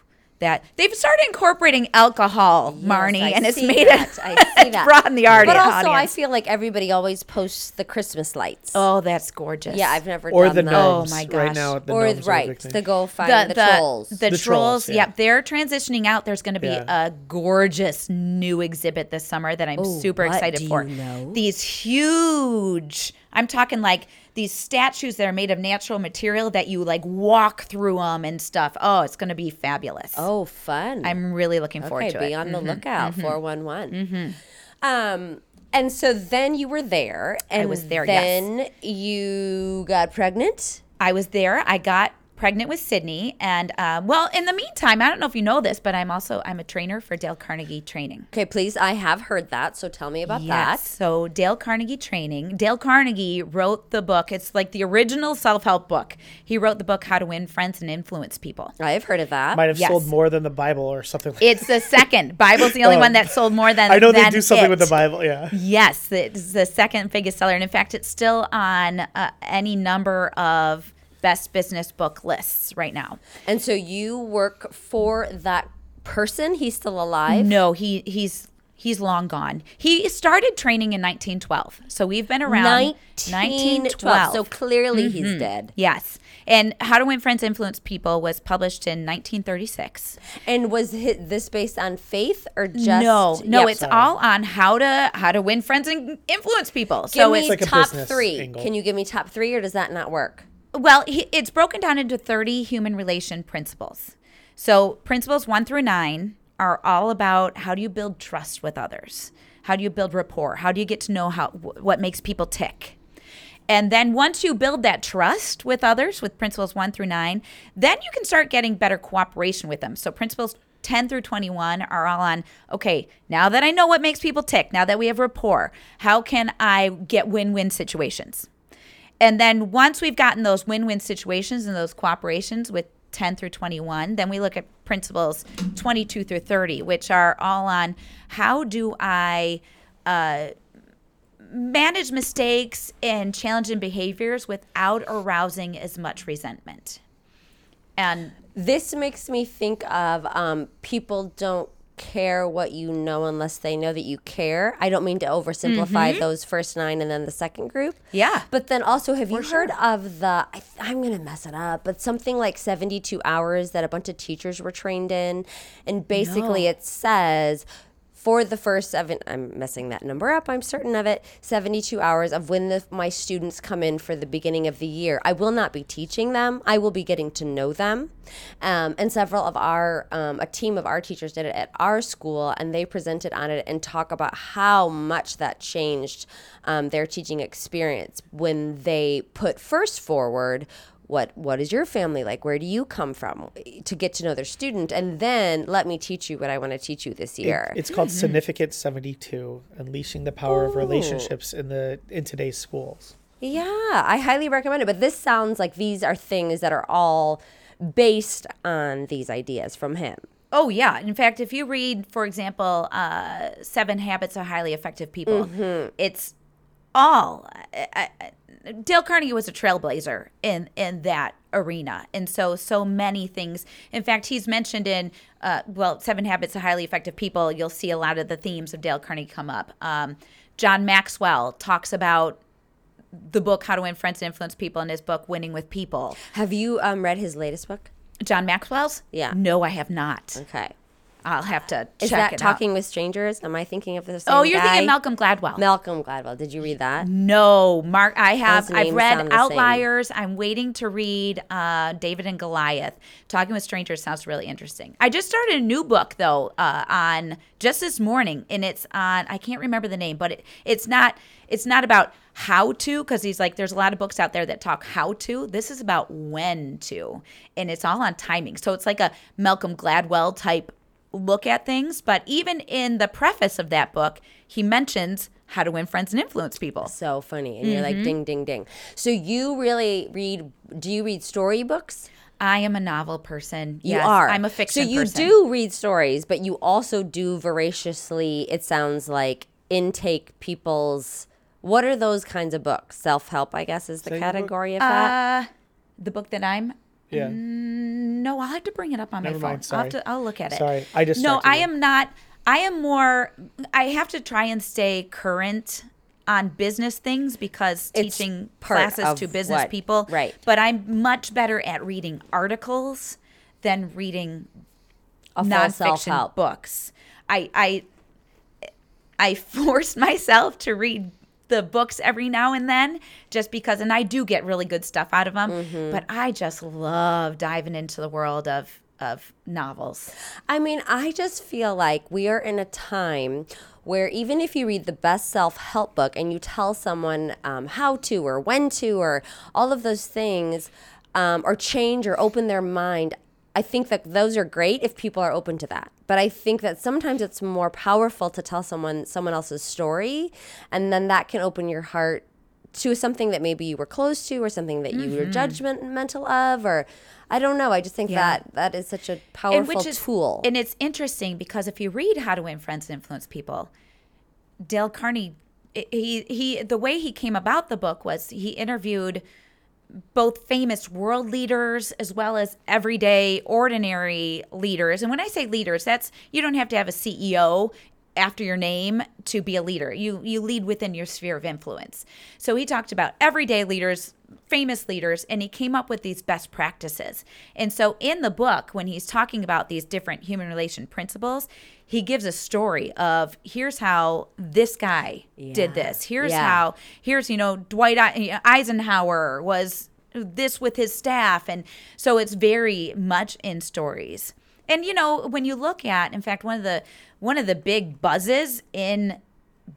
That they've started incorporating alcohol, Marnie, I and it's made that. it. I see it's that. broadened the art But also, I feel like everybody always posts the Christmas lights. oh, that's gorgeous. yeah, I've never Or done the that. Oh, gnomes. Oh my Right gosh. now, the or gnomes right, the go find the, trolls. The, The trolls, trolls, yeah. yep. They're transitioning out. There's going to be Yeah. a gorgeous new exhibit this summer that I'm Oh, super what excited do for. you know? These huge, I'm talking like these statues that are made of natural material that you like walk through them and stuff. Oh, it's going to be fabulous. oh, fun. I'm really looking forward to be it. Mm-hmm. on the lookout. Four one one. Um, and so then you were there, and I was there, yes. Then you got pregnant. I was there. I got pregnant with Sydney, and uh, well, in the meantime, I don't know if you know this, but I'm also I'm a trainer for Dale Carnegie Training. Okay, please. I have heard that, so tell me about that. Yes. So Dale Carnegie training. Dale Carnegie wrote the book. It's like the original self-help book. He wrote the book How to Win Friends and Influence People. I have heard of that. Might have Yes. sold more than the Bible or something. Like that. It's the second. Bible's the only Oh. one that sold more than I know they do something it. with the Bible. Yeah. Yes, it's the second biggest seller, and in fact, it's still on uh, any number of best business book lists right now. and so you work for that person. He's still alive. No, he he's he's long gone. He started training in 1912, so we've been around 1912. So clearly he's mm-hmm. dead. Yes. And How to Win Friends Influence People was published in 1936. And was hi- this based on faith or just no, no, Yep. it's all on how to how to win friends and influence people. Give so me it's like top business three. angle. Can you give me top three, or does that not work? Well, he, it's broken down into 30 human relation principles. So principles 1 through 9 are all about how do you build trust with others? How do you build rapport? How do you get to know how what makes people tick? And then once you build that trust with others with principles 1 through 9, then you can start getting better cooperation with them. So principles 10 through 21 are all on okay, now that I know what makes people tick, now that we have rapport, how can I get win-win situations? And then once we've gotten those win-win situations and those cooperations with 10 through 21, then we look at principles 22 through 30, which are all on how do I uh, manage mistakes and challenging behaviors without arousing as much resentment. And This makes me think of um, people don't care what you know unless they know that you care. I don't mean to oversimplify those first nine and then the second group. Mm-hmm. Yeah. But then also, have you heard of the, I, I'm going to mess it up, but something like 72 hours that a bunch of teachers were trained in? And basically, it says, for the first seven, I'm messing that number up, I'm certain of it, 72 hours of when the, my students come in for the beginning of the year. I will not be teaching them, I will be getting to know them. Um, and several of our, um, a team of our teachers did it at our school, and they presented on it and talk about how much that changed um, their teaching experience when they put first forward what what is your family like where do you come from to get to know their student and then let me teach you what i want to teach you this year It's called Significant 72, Unleashing the Power of Relationships in the in today's schools. yeah i highly recommend it but this sounds like these are things that are all based on these ideas from him Oh yeah. In fact, if you read, for example, uh, Seven Habits of Highly Effective People, mm-hmm. it's all. I, I, Dale Carnegie was a trailblazer in in that arena, and so so many things. In fact, he's mentioned in uh, well, Seven Habits of Highly Effective People. You'll see a lot of the themes of Dale Carnegie come up. Um, John Maxwell talks about the book How to Win Friends and Influence People in his book Winning with People. have you um, read his latest book John Maxwell's? Yeah. No, I have not. okay I'll have to is check that talking out. with strangers am i thinking of this? Oh, you're guy? thinking Malcolm Gladwell. malcolm gladwell did you read that no, Mark. I have. I've read. Outliers. I'm waiting to read uh, David and Goliath. Talking with strangers sounds really interesting. I just started a new book though uh, on just this morning, and it's on. I can't remember the name, but it, it's not. It's not about how to because he's like there's a lot of books out there that talk how to. This is about when to, and it's all on timing. So it's like a Malcolm Gladwell type look at things. But even in the preface of that book, he mentions how to win friends and influence people. so funny and you're like Mm-hmm. ding ding ding so you really read do you read storybooks I am a novel person. You yes, are. I'm a fiction So you person. do read stories, but you also do voraciously. It sounds like intake people's. What are those kinds of books? Self help, I guess, is the Say your book. category of that. Uh, the book that I'm. Yeah. Mm, no, I'll have to bring it up on Never my phone. mind, I'll, sorry. have to, I'll look at it. Sorry, I just No, I am not. I am more. I have to try and stay current on business things because It's teaching classes to business what- people. right. But I'm much better at reading articles than reading A nonfiction self-help. books. I I I force myself to read the books every now and then just because and I do get really good stuff out of them, Mm-hmm. but I just love diving into the world of of novels. I mean, I just feel like we are in a time where even if you read the best self help book and you tell someone um, how to or when to or all of those things, um, or change or open their mind, I think that those are great if people are open to that. But I think that sometimes it's more powerful to tell someone someone else's story, and then that can open your heart to something that maybe you were close to or something that you were mm-hmm. judgmental of or I don't know. I just think Yeah. that that is such a powerful tool. And it's interesting because if you read How to Win Friends and Influence People, Dale Carney, he he the way he came about the book was he interviewed both famous world leaders as well as everyday ordinary leaders. And when I say leaders, that's you don't have to have a CEO after your name to be a leader. You you lead within your sphere of influence. So he talked about everyday leaders, famous leaders, and he came up with these best practices. And so in the book when he's talking about these different human relation principles, he gives a story of here's how this guy did this. Here's Yeah. how here's you know Dwight Eisenhower was this with his staff and so it's very much in stories. And you know when you look at in fact one of the one of the big buzzes in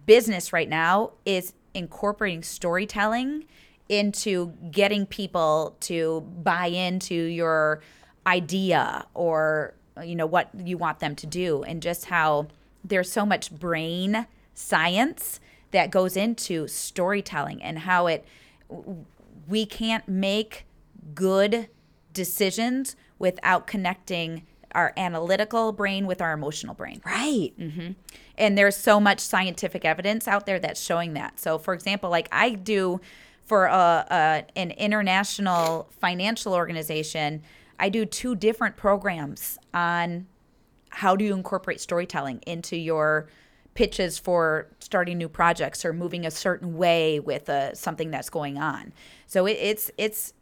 business right now is incorporating storytelling into getting people to buy into your idea or you know what you want them to do and just how there's so much brain science that goes into storytelling and how it we can't make good decisions without connecting our analytical brain with our emotional brain. Right. Mm-hmm. and there's so much scientific evidence out there that's showing that. So for example like i do for a, a an international financial organization i do two different programs on how do you incorporate storytelling into your pitches for starting new projects or moving a certain way with uh, something that's going on. So it, it's it's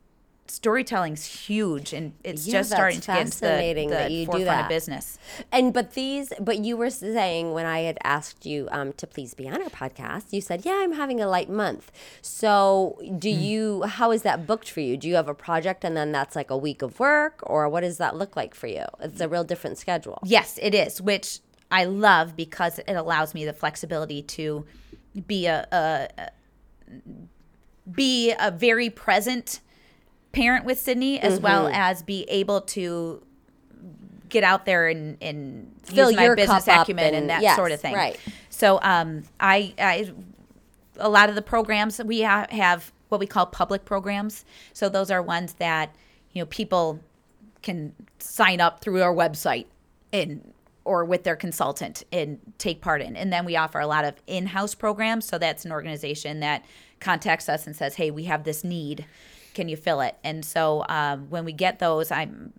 storytelling's huge and it's Yeah, just starting to get into the, the that you do forefront that. of business And but these, but you were saying when I had asked you um, to please be on our podcast, you said, "Yeah, I'm having a light month." So, do Hmm. you? How is that booked for you? Do you have a project and then that's like a week of work, or what does that look like for you? It's a real different schedule. Yes, it is, which I love because it allows me the flexibility to be a, a, a be a very present parent with Sydney as well Mm-hmm. as be able to get out there and, and Fill your business acumen and, and- that yes, sort of thing. right. So um, I, I a lot of the programs we ha- have what we call public programs. So those are ones that you know people can sign up through our website and or with their consultant and take part in. And then we offer a lot of in-house programs. So that's an organization that contacts us and says, "Hey, we have this need. Can you fill it?" And so um, when we get those, I'm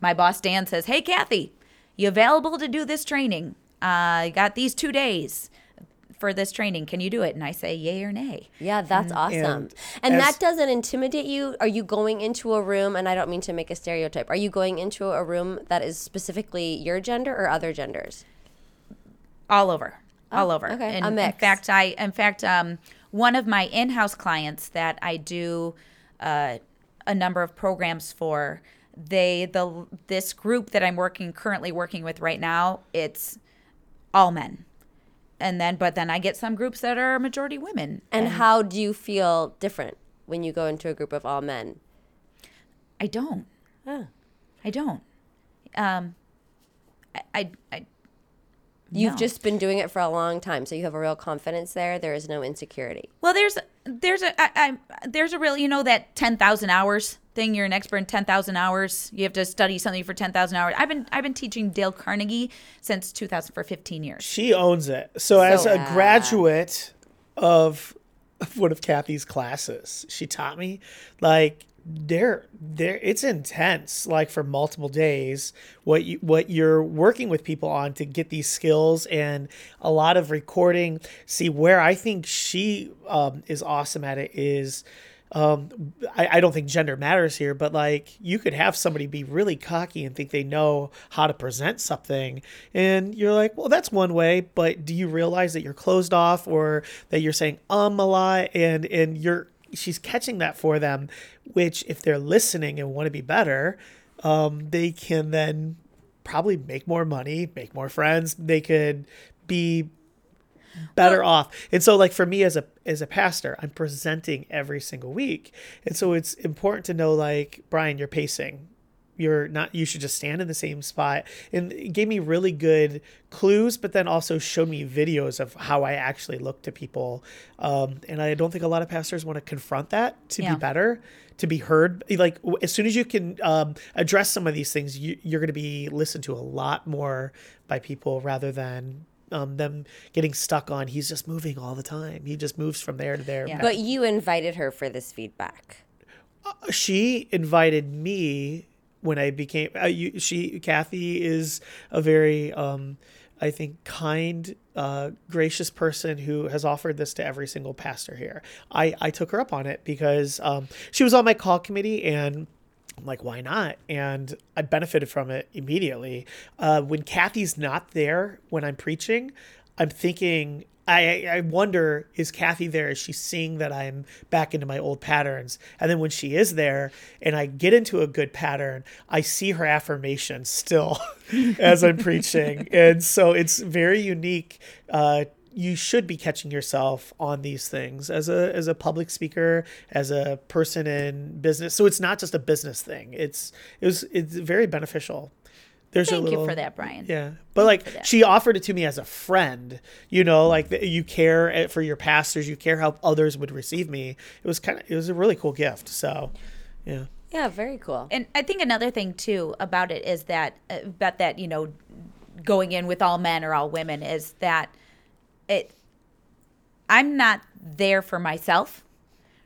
my boss Dan says, "Hey, Kathy, you available to do this training? Uh, I got these two days for this training. Can you do it?" And I say, "Yay or nay." Yeah, that's awesome. And And, that doesn't intimidate you? Are you going into a room, and I don't mean to make a stereotype, are you going into a room that is specifically your gender or other genders? all over all over Oh, okay. A and in fact i in fact um, one of my in-house clients that i do uh, a number of programs for. They the this group that i'm working currently working with right now it's all men. And then but then i get some groups that are majority women. And how do you feel different when you go into a group of all men? i don't. I don't. Um i i, I You've no. just been doing it for a long time, so you have a real confidence there. There is no insecurity. Well, there's there's a I, I, there's a real you know that ten thousand hours thing. You're an expert in ten thousand hours. You have to study something for ten thousand hours. I've been I've been teaching Dale Carnegie since 2000 for 15 years. She owns it. So, as a Yeah. graduate of of one of Kathy's classes, she taught me like they're they're it's intense like for multiple days what you what you're working with people on to get these skills and a lot of recording see where i think she um, is awesome at it is um, I, I don't think gender matters here, but like you could have somebody be really cocky and think they know how to present something. And you're like, well, that's one way, but do you realize that you're closed off or that you're saying um a lot and, and you're, she's catching that for them, which if they're listening and want to be better, um, they can then probably make more money, make more friends. They could be better off. And so like for me as a as a pastor, I'm presenting every single week. And so it's important to know like Brian, you're pacing. You're not you should just stand in the same spot. And it gave me really good clues, but then also showed me videos of how I actually look to people. Um, and I don't think a lot of pastors want to confront that to Yeah. be better, to be heard. Like as soon as you can um, address some of these things, you, you're going to be listened to a lot more by people rather than um, them getting stuck on he's just moving all the time. He just moves from there to there. Yeah. But you invited her for this feedback. She invited me when I became. Uh, you, she Kathy is a very, um, I think, kind, uh, gracious person who has offered this to every single pastor here. I I took her up on it because um, she was on my call committee and. I'm like, why not? And I benefited from it immediately. Uh, when Kathy's not there when I'm preaching, I'm thinking, I, I wonder, is Kathy there? Is she seeing that I'm back into my old patterns? And then when she is there and I get into a good pattern, I see her affirmation still as I'm preaching. And so it's very unique. Uh, you should be catching yourself on these things as a as a public speaker, as a person in business. So it's not just a business thing. It's it was it's very beneficial. There's a Thank you for that, Brian. Yeah, but like she offered it to me as a friend. You know, like that you care eh, for your pastors, you care how others would receive me. It was kind of it was a really cool gift. So, yeah. Yeah, very cool. And I think another thing too about it is that uh, about that you know going in with all men or all women is that it I'm not there for myself,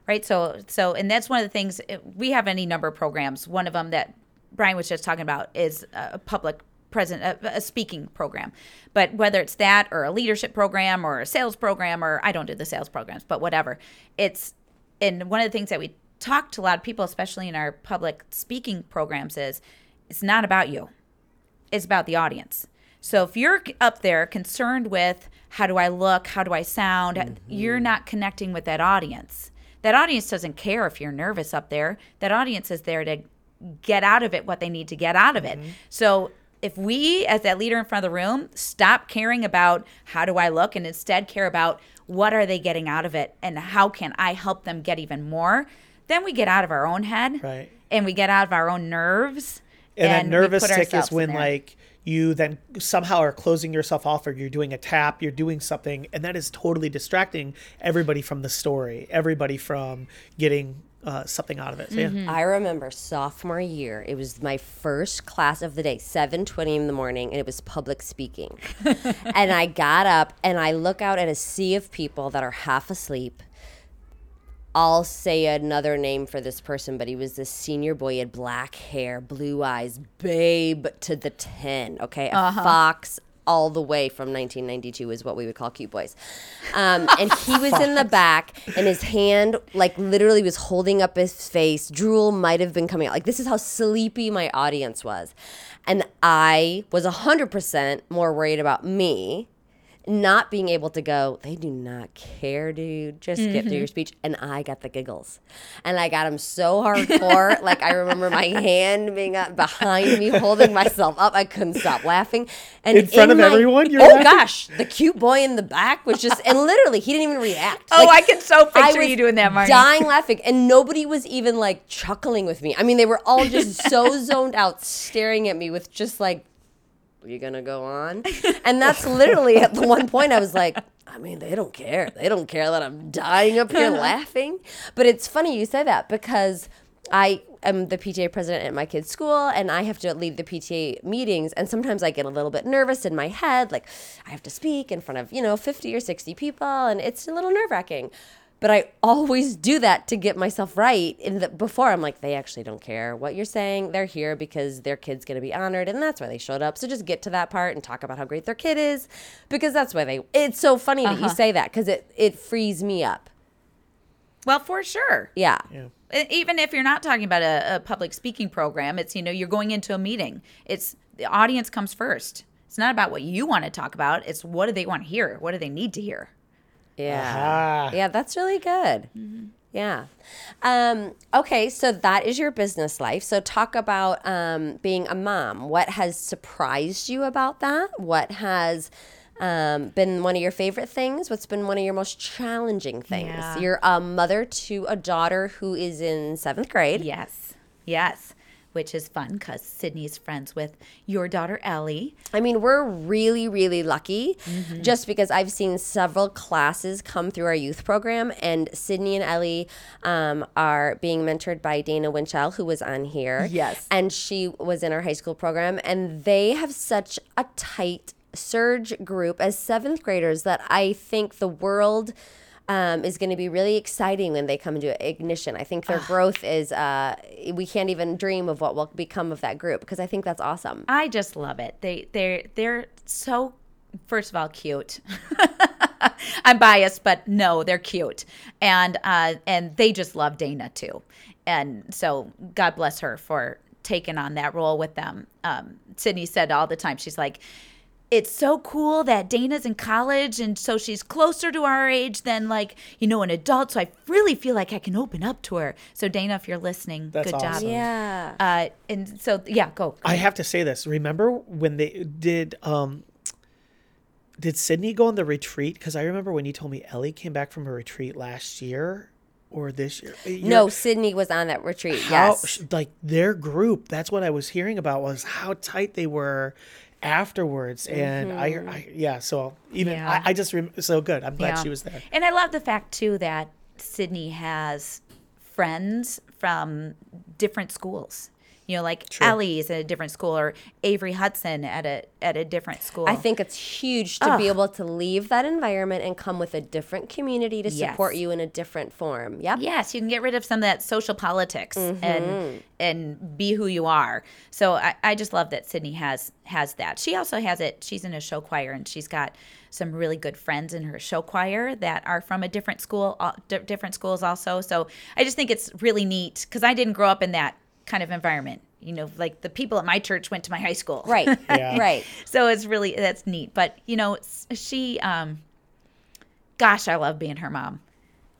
right? So so and that's one of the things uh, we have any number of programs. One of them that Brian was just talking about is a public present a, a speaking program. But whether it's that or a leadership program or a sales program or I don't do the sales programs, but whatever. It's and one of the things that we talk to a lot of people especially in our public speaking programs is it's not about you it's about the audience. So if you're up there concerned with how do I look, how do I sound, mm-hmm. you're not connecting with that audience. That audience doesn't care if you're nervous up there. That audience is there to get out of it what they need to get out of it. Mm-hmm. So if we as that leader in front of the room stop caring about how do I look and instead care about what are they getting out of it and how can I help them get even more, then we get out of our own head, Right. And we get out of our own nerves. And, that nervous tick is when like you then somehow are closing yourself off or you're doing a tap, you're doing something, and that is totally distracting everybody from the story, everybody from getting uh, something out of it. So, yeah. Mm-hmm. I remember sophomore year. It was my first class of the day, seven twenty in the morning, and it was public speaking. and I got up and I look out at a sea of people that are half asleep. I'll say another name for this person, but he was this senior boy. He had black hair, blue eyes, babe to the 10. Okay. A fox all the way from 1992 is what we would call cute boys. Um, and he was in the back, and his hand, like, literally was holding up his face. Drool might have been coming out. Like, this is how sleepy my audience was. And I was 100% more worried about me not being able to go, they do not care, dude. Just get through mm-hmm. your speech. And I got the giggles. And I got them so hardcore. like I remember my hand being up behind me, holding myself up. I couldn't stop laughing. And In front of my- everyone, you're oh laughing? gosh, the cute boy in the back was just, and literally, he didn't even react. Oh, Like, I can so picture you doing that, Marnie. dying laughing, and nobody was even like chuckling with me. I mean, they were all just so zoned out, staring at me with just like, "Are you gonna go on?" And that's literally at the one point I was like, I mean, they don't care. They don't care that I'm dying up here laughing. But it's funny you say that because I am the PTA president at my kid's school and I have to lead the PTA meetings. And sometimes I get a little bit nervous in my head, like I have to speak in front of, you know, 50 or 60 people and it's a little nerve wracking. But I always do that to get myself right. In the before, I'm like, they actually don't care what you're saying. They're here because their kid's going to be honored, and that's why they showed up. So just get to that part and talk about how great their kid is, because that's why they. It's so funny that you uh-huh. say that because it it frees me up. Well, for sure. Yeah. Yeah. Even if you're not talking about a, a public speaking program, it's you know you're going into a meeting. It's the audience comes first. It's not about what you want to talk about. It's what do they want to hear? What do they need to hear? Yeah. Aha. Yeah, that's really good. Yeah. Um, okay, so that is your business life. So talk about um, being a mom. What has surprised you about that? What has um, been one of your favorite things? What's been one of your most challenging things? Yeah. You're a mother to a daughter who is in seventh grade. Yes, yes, which is fun because Sydney's friends with your daughter Ellie. I mean, we're really, really lucky just because I've seen several classes come through our youth program, and Sydney and Ellie um, are being mentored by Dana Winchell, who was on here. Yes. And she was in our high school program, and they have such a tight surge group as seventh graders that I think the world. Um, is going to be really exciting when they come into ignition. I think their growth is, uh, we can't even dream of what will become of that group because I think that's awesome. I just love it. They they're they're so first of all cute. I'm biased, but no, they're cute, and uh, and they just love Dana too, and so God bless her for taking on that role with them. Um, Sydney said all the time, she's like. It's so cool that Dana's in college and so she's closer to our age than like, you know, an adult. So I really feel like I can open up to her. So Dana, if you're listening, That's good awesome. job. Yeah. Uh, and so yeah, go. I have to say this. Remember when they did um did Sydney go on the retreat? Because I remember when you told me Ellie came back from a retreat last year or this year. You're- No, Sydney was on that retreat. how yes. like their group. That's what I was hearing about was how tight they were afterwards. And I, I yeah. So even Mm-hmm. Yeah. I, I just rem- so good. I'm glad Yeah. she was there. And I love the fact too that Sydney has friends from different schools. You know, like Ellie is at a different school, or Avery Hudson at a at a different school. I think it's huge to be able to leave that environment and come with a different community to support Yes. you in a different form. Yep. yes, you can get rid of some of that social politics Mm-hmm. and and be who you are. So I, I just love that Sydney has has that. She also has it. She's in a show choir and she's got some really good friends in her show choir that are from a different school, uh, different schools also. So I just think it's really neat because I didn't grow up in that kind of environment. You know, like the people at my church went to my high school. Right. Yeah. Right. so it's really that's neat but you know she um gosh i love being her mom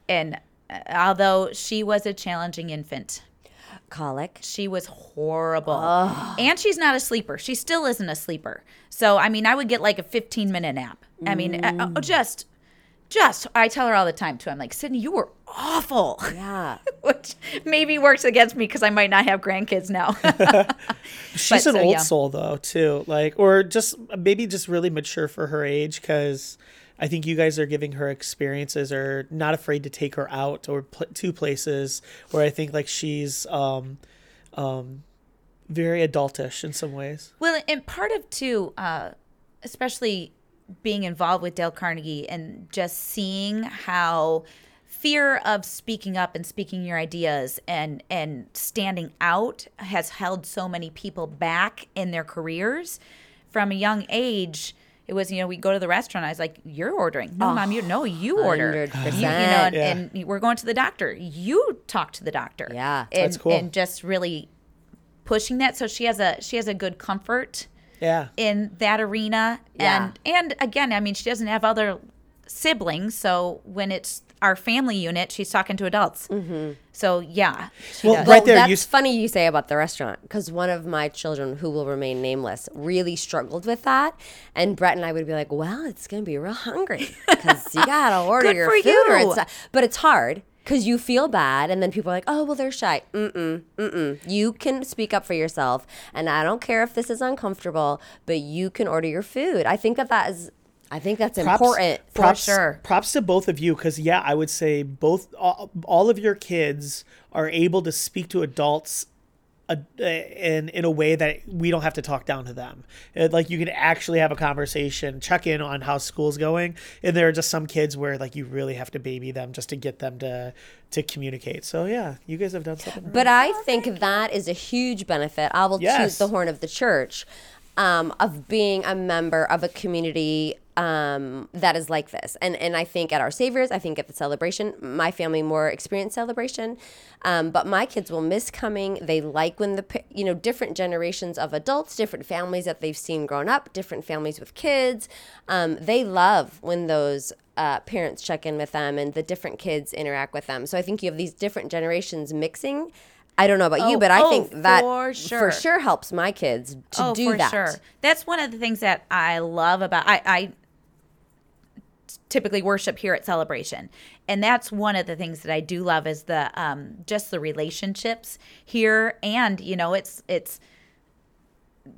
and uh, although she was a challenging infant Colic. she was horrible and she's not a sleeper she still isn't a sleeper so i mean i would get like a 15 minute nap i mean uh, uh, just just I tell her all the time too. I'm like, Sydney, you were awful. Yeah. Which maybe works against me because I might not have grandkids now. She's But an so, old yeah. soul though too, like or just maybe just really mature for her age because I think you guys are giving her experiences or not afraid to take her out or pl- to places where I think like she's um um very adultish in some ways. Well, and part of too, uh, especially being involved with Dale Carnegie and just seeing how fear of speaking up and speaking your ideas and and standing out has held so many people back in their careers from a young age. It was, you know, we go to the restaurant. I was like, "You're ordering, no, mom, you no, you order, you, you know, and, Yeah. and we're going to the doctor. You talk to the doctor, Yeah. and, That's cool. and just really pushing that. So she has a she has a good comfort Yeah. in that arena Yeah. and and again i mean she doesn't have other siblings so when it's our family unit she's talking to adults mm-hmm. so yeah Well, does. right there, that's you s- funny you say about the restaurant because one of my children, who will remain nameless, really struggled with that. And Brett and I would be like, "Well, it's gonna be real hungry because you gotta order your for food, or it's but it's hard." Because you feel bad, and then people are like, "Oh, well, they're shy." Mm-mm, mm-mm. You can speak up for yourself, and I don't care if this is uncomfortable, but you can order your food. I think that that is, I think that's important. props, sure. Props to both of you because yeah, I would say both all, all of your kids are able to speak to adults. uh, in in a way that we don't have to talk down to them. Uh, Like you can actually have a conversation, check in on how school's going, and there are just some kids where like you really have to baby them just to get them to to communicate. So yeah, you guys have done something. right. But I think that is a huge benefit. I will Yes. choose the horn of the church um, of being a member of a community um, that is like this. And and I think at our Saviors, I think at the celebration, my family more experienced celebration, um, but my kids will miss coming. They like when the you know different generations of adults, different families that they've seen grown up, different families with kids. Um, they love when those uh, parents check in with them and the different kids interact with them. So I think you have these different generations mixing. I don't know about you, Oh, but I oh, think that for sure. for sure helps my kids to oh do for that. sure that's one of the things that i love about i i typically worship here at celebration. And that's one of the things that i do love is the um just the relationships here. And you know it's it's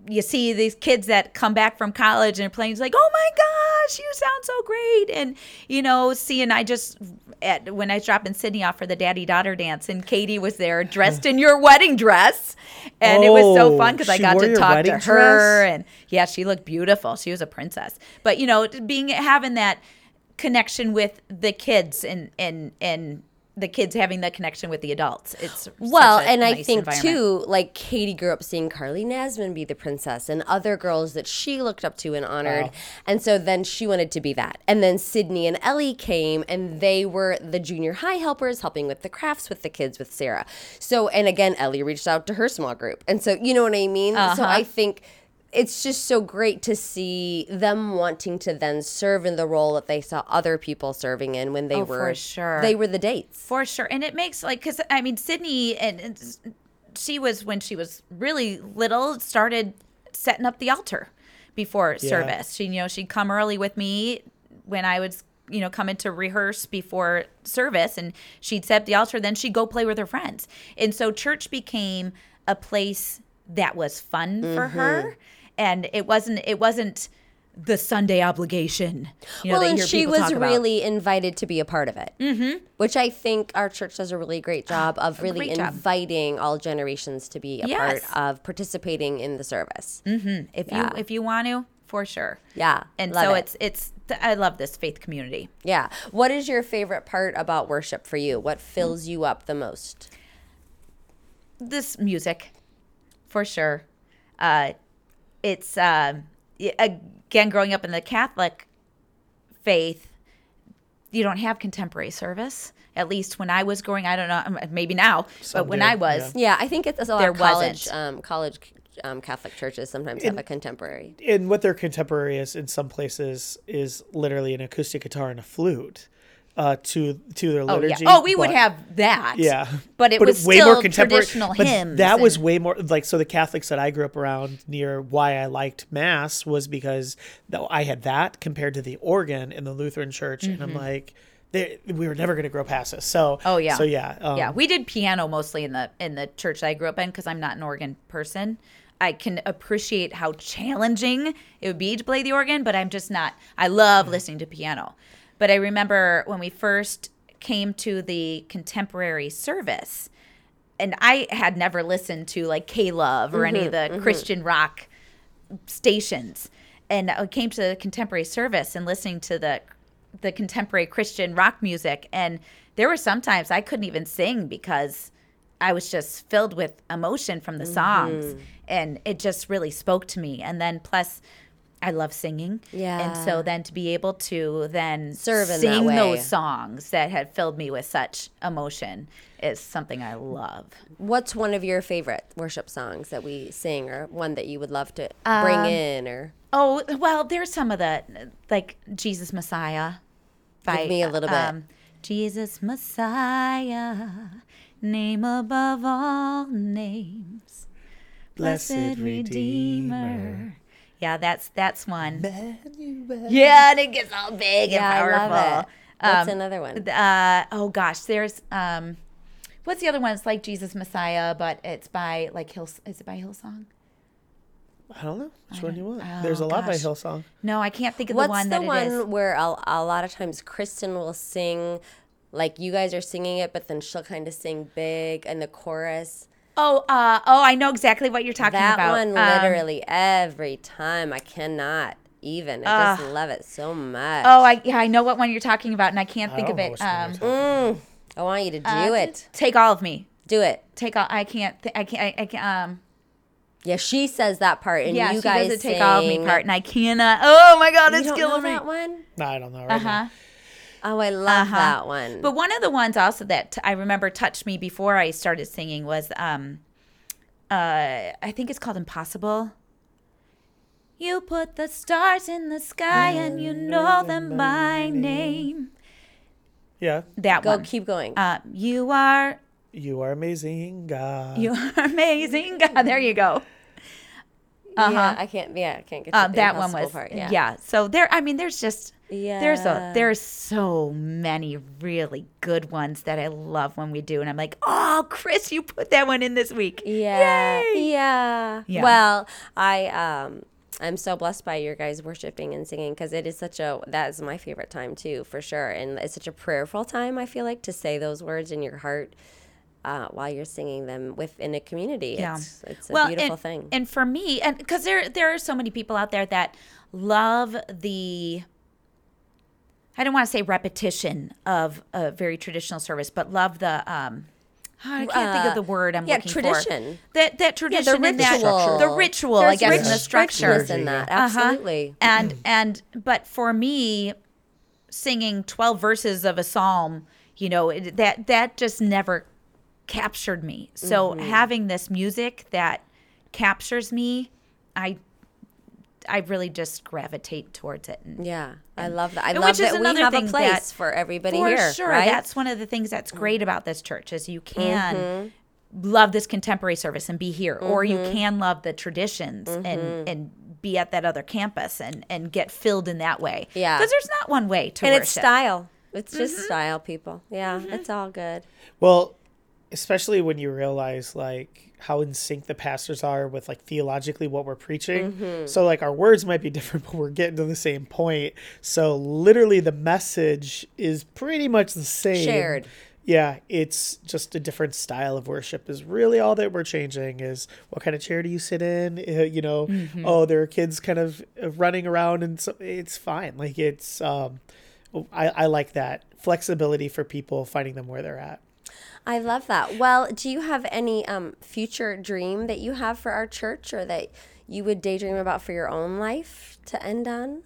you see these kids that come back from college and are playing it's like oh my gosh you sound so great. And you know seeing i just at when i was dropping sydney off for the daddy daughter dance and katie was there dressed in your wedding dress. And it was so Oh, fun because i got to talk to her dress? and yeah she looked beautiful. She was a princess. But you know being having that connection with the kids and and and the kids having that connection with the adults it's Well, such a and I think too, like Katie grew up seeing Carly Nasman be the princess and other girls that she looked up to and honored. Wow. And so then she wanted to be that. And then Sydney and Ellie came and they were the junior high helpers helping with the crafts with the kids with Sarah. So, and again, Ellie reached out to her small group. And so, you know what I mean? So Uh-huh. I think it's just so great to see them wanting to then serve in the role that they saw other people serving in when they Oh, were for sure. they were the dates. For sure. And it makes like, cause I mean, Sydney and, and she was, when she was really little, started setting up the altar before service. She, you know, she'd come early with me when I was, you know, coming to rehearse before service and she'd set up the altar. Then she'd go play with her friends. And so church became a place that was fun for her. Mm-hmm. And it wasn't, it wasn't, the Sunday obligation, you know, well, and she was really invited to be a part of it, mm-hmm. which I think our church does a really great job of really job. inviting all generations to be a Yes. part of participating in the service. if Yeah. you if you want to, for sure. Yeah, and so it. it's it's I love this faith community. Yeah. What is your favorite part about worship for you? What fills you up the most? This music, for sure. Uh, it's um, y- again growing up in the Catholic faith. You don't have contemporary service. At least when I was growing, I don't know, um, maybe now, but when do, I was, Yeah, I think it's a lot There of college, wasn't. um, college um, Catholic churches sometimes have a contemporary. and what their contemporary is in some places is literally an acoustic guitar and a flute. Uh, to to their Oh yeah. liturgy. Oh, we would have that. Yeah, But it was still traditional but hymns That was way more like so. The Catholics that I grew up around near why I liked Mass was because I had that compared to the organ in the Lutheran Church, and I'm like, they, we were never going to grow past this. So Mm-hmm. Oh, yeah. so yeah, um, yeah, we did piano mostly in the in the church that I grew up in because I'm not an organ person. I can appreciate how challenging it would be to play the organ, but I'm just not. I love listening to piano. But I remember when we first came to the contemporary service, and I had never listened to like K Love or any of mm-hmm, the mm-hmm. Christian rock stations. And I came to the contemporary service and listening to the the contemporary Christian rock music, and there were sometimes I couldn't even sing because I was just filled with emotion from the songs, mm-hmm. and it just really spoke to me. And then plus. I love singing, Yeah. and so then to be able to then Serve in sing those songs that had filled me with such emotion is something I love. What's one of your favorite worship songs that we sing, or one that you would love to bring Um, in, or Oh well, there's some of the like Jesus Messiah. By, me a little bit. Jesus Messiah, name above all names, Blessed Redeemer. Yeah, that's that's one. Emmanuel. Yeah, and it gets all big yeah, and I powerful. love it. What's Um, another one? Uh, oh gosh, there's um, what's the other one? It's like Jesus Messiah, but it's by like Hill. Is it by Hillsong? I don't know which one do you want. oh, There's a lot by gosh. Hillsong. No, I can't think of What's the one What's the that one it is. where a, a lot of times Kristen will sing, like you guys are singing it, but then she'll kind of sing big in the chorus. Oh, uh, oh, I know exactly what you're talking That about. one, Um, literally every time, I cannot even. I just love it so much. oh, I yeah, I know what one you're talking about, and I can't think I of it. which one you're Um, talking I want you to do uh, it. Take all of me. Do it. Take all. I can't. Th- I can't. I, I can't. Um. Yeah, she says that part, and Yeah, you she guys does the take all of me part, and I cannot. Oh my god, You it's don't killing know me. that one? No, I don't know. Right Uh huh. Now. Oh, I love Uh-huh. that one. But one of the ones also that t- I remember touched me before I started singing was um uh I think it's called Impossible. You put the stars in the sky and you know them by name. Yeah, That Go, one. keep going. Uh, you are you are amazing, God. you are amazing. God, there you go. Uh Yeah, I can't. Yeah, I can't get Uh, the that one was part. yeah. Yeah. So there, I mean, there's just there's a Yeah. there's so many really good ones that I love when we do, and I'm like, oh, Chris, you put that one in this week. Yeah. Yay! Yeah. Yeah. Well, I um I'm so blessed by your guys worshiping and singing because it is such a that is my favorite time too for sure and it's such a prayerful time I feel like to say those words in your heart uh, while you're singing them within a community. Yeah. It's, it's a beautiful and, thing. And for me, and because there there are so many people out there that love the I don't want to say repetition of a very traditional service, but love the um I can't think of the word I'm yeah, looking tradition. for. That that tradition and that ritual. the ritual, I guess, rich- and the structure. in that. Uh-huh. Absolutely. And and but for me, singing twelve verses of a psalm, you know, it, that that just never captured me. So Mm-hmm. having this music that captures me, I I really just gravitate towards it. And Yeah, I love that. I and love which is that we another have a thing place that- for everybody for here. sure, right? that's one of the things that's great about this church is you can Mm-hmm. love this contemporary service and be here, or you can love the traditions Mm-hmm. and and be at that other campus and and get filled in that way. Yeah. because there's not one way to and worship. it's style. It's just Mm-hmm. style, people. Yeah, it's all good. Well, especially when you realize like how in sync the pastors are with like theologically what we're preaching. Mm-hmm. So like our words might be different, but we're getting to the same point. So literally the message is pretty much the same. Shared. Yeah, it's just a different style of worship is really all that we're changing is what kind of chair do you sit in? Uh, you know, Mm-hmm. oh, there are kids kind of uh, running around and so it's fine. Like it's, um, I, I like that flexibility for people finding them where they're at. I love that. Well, do you have any um, future dream that you have for our church or that you would daydream about for your own life to end on?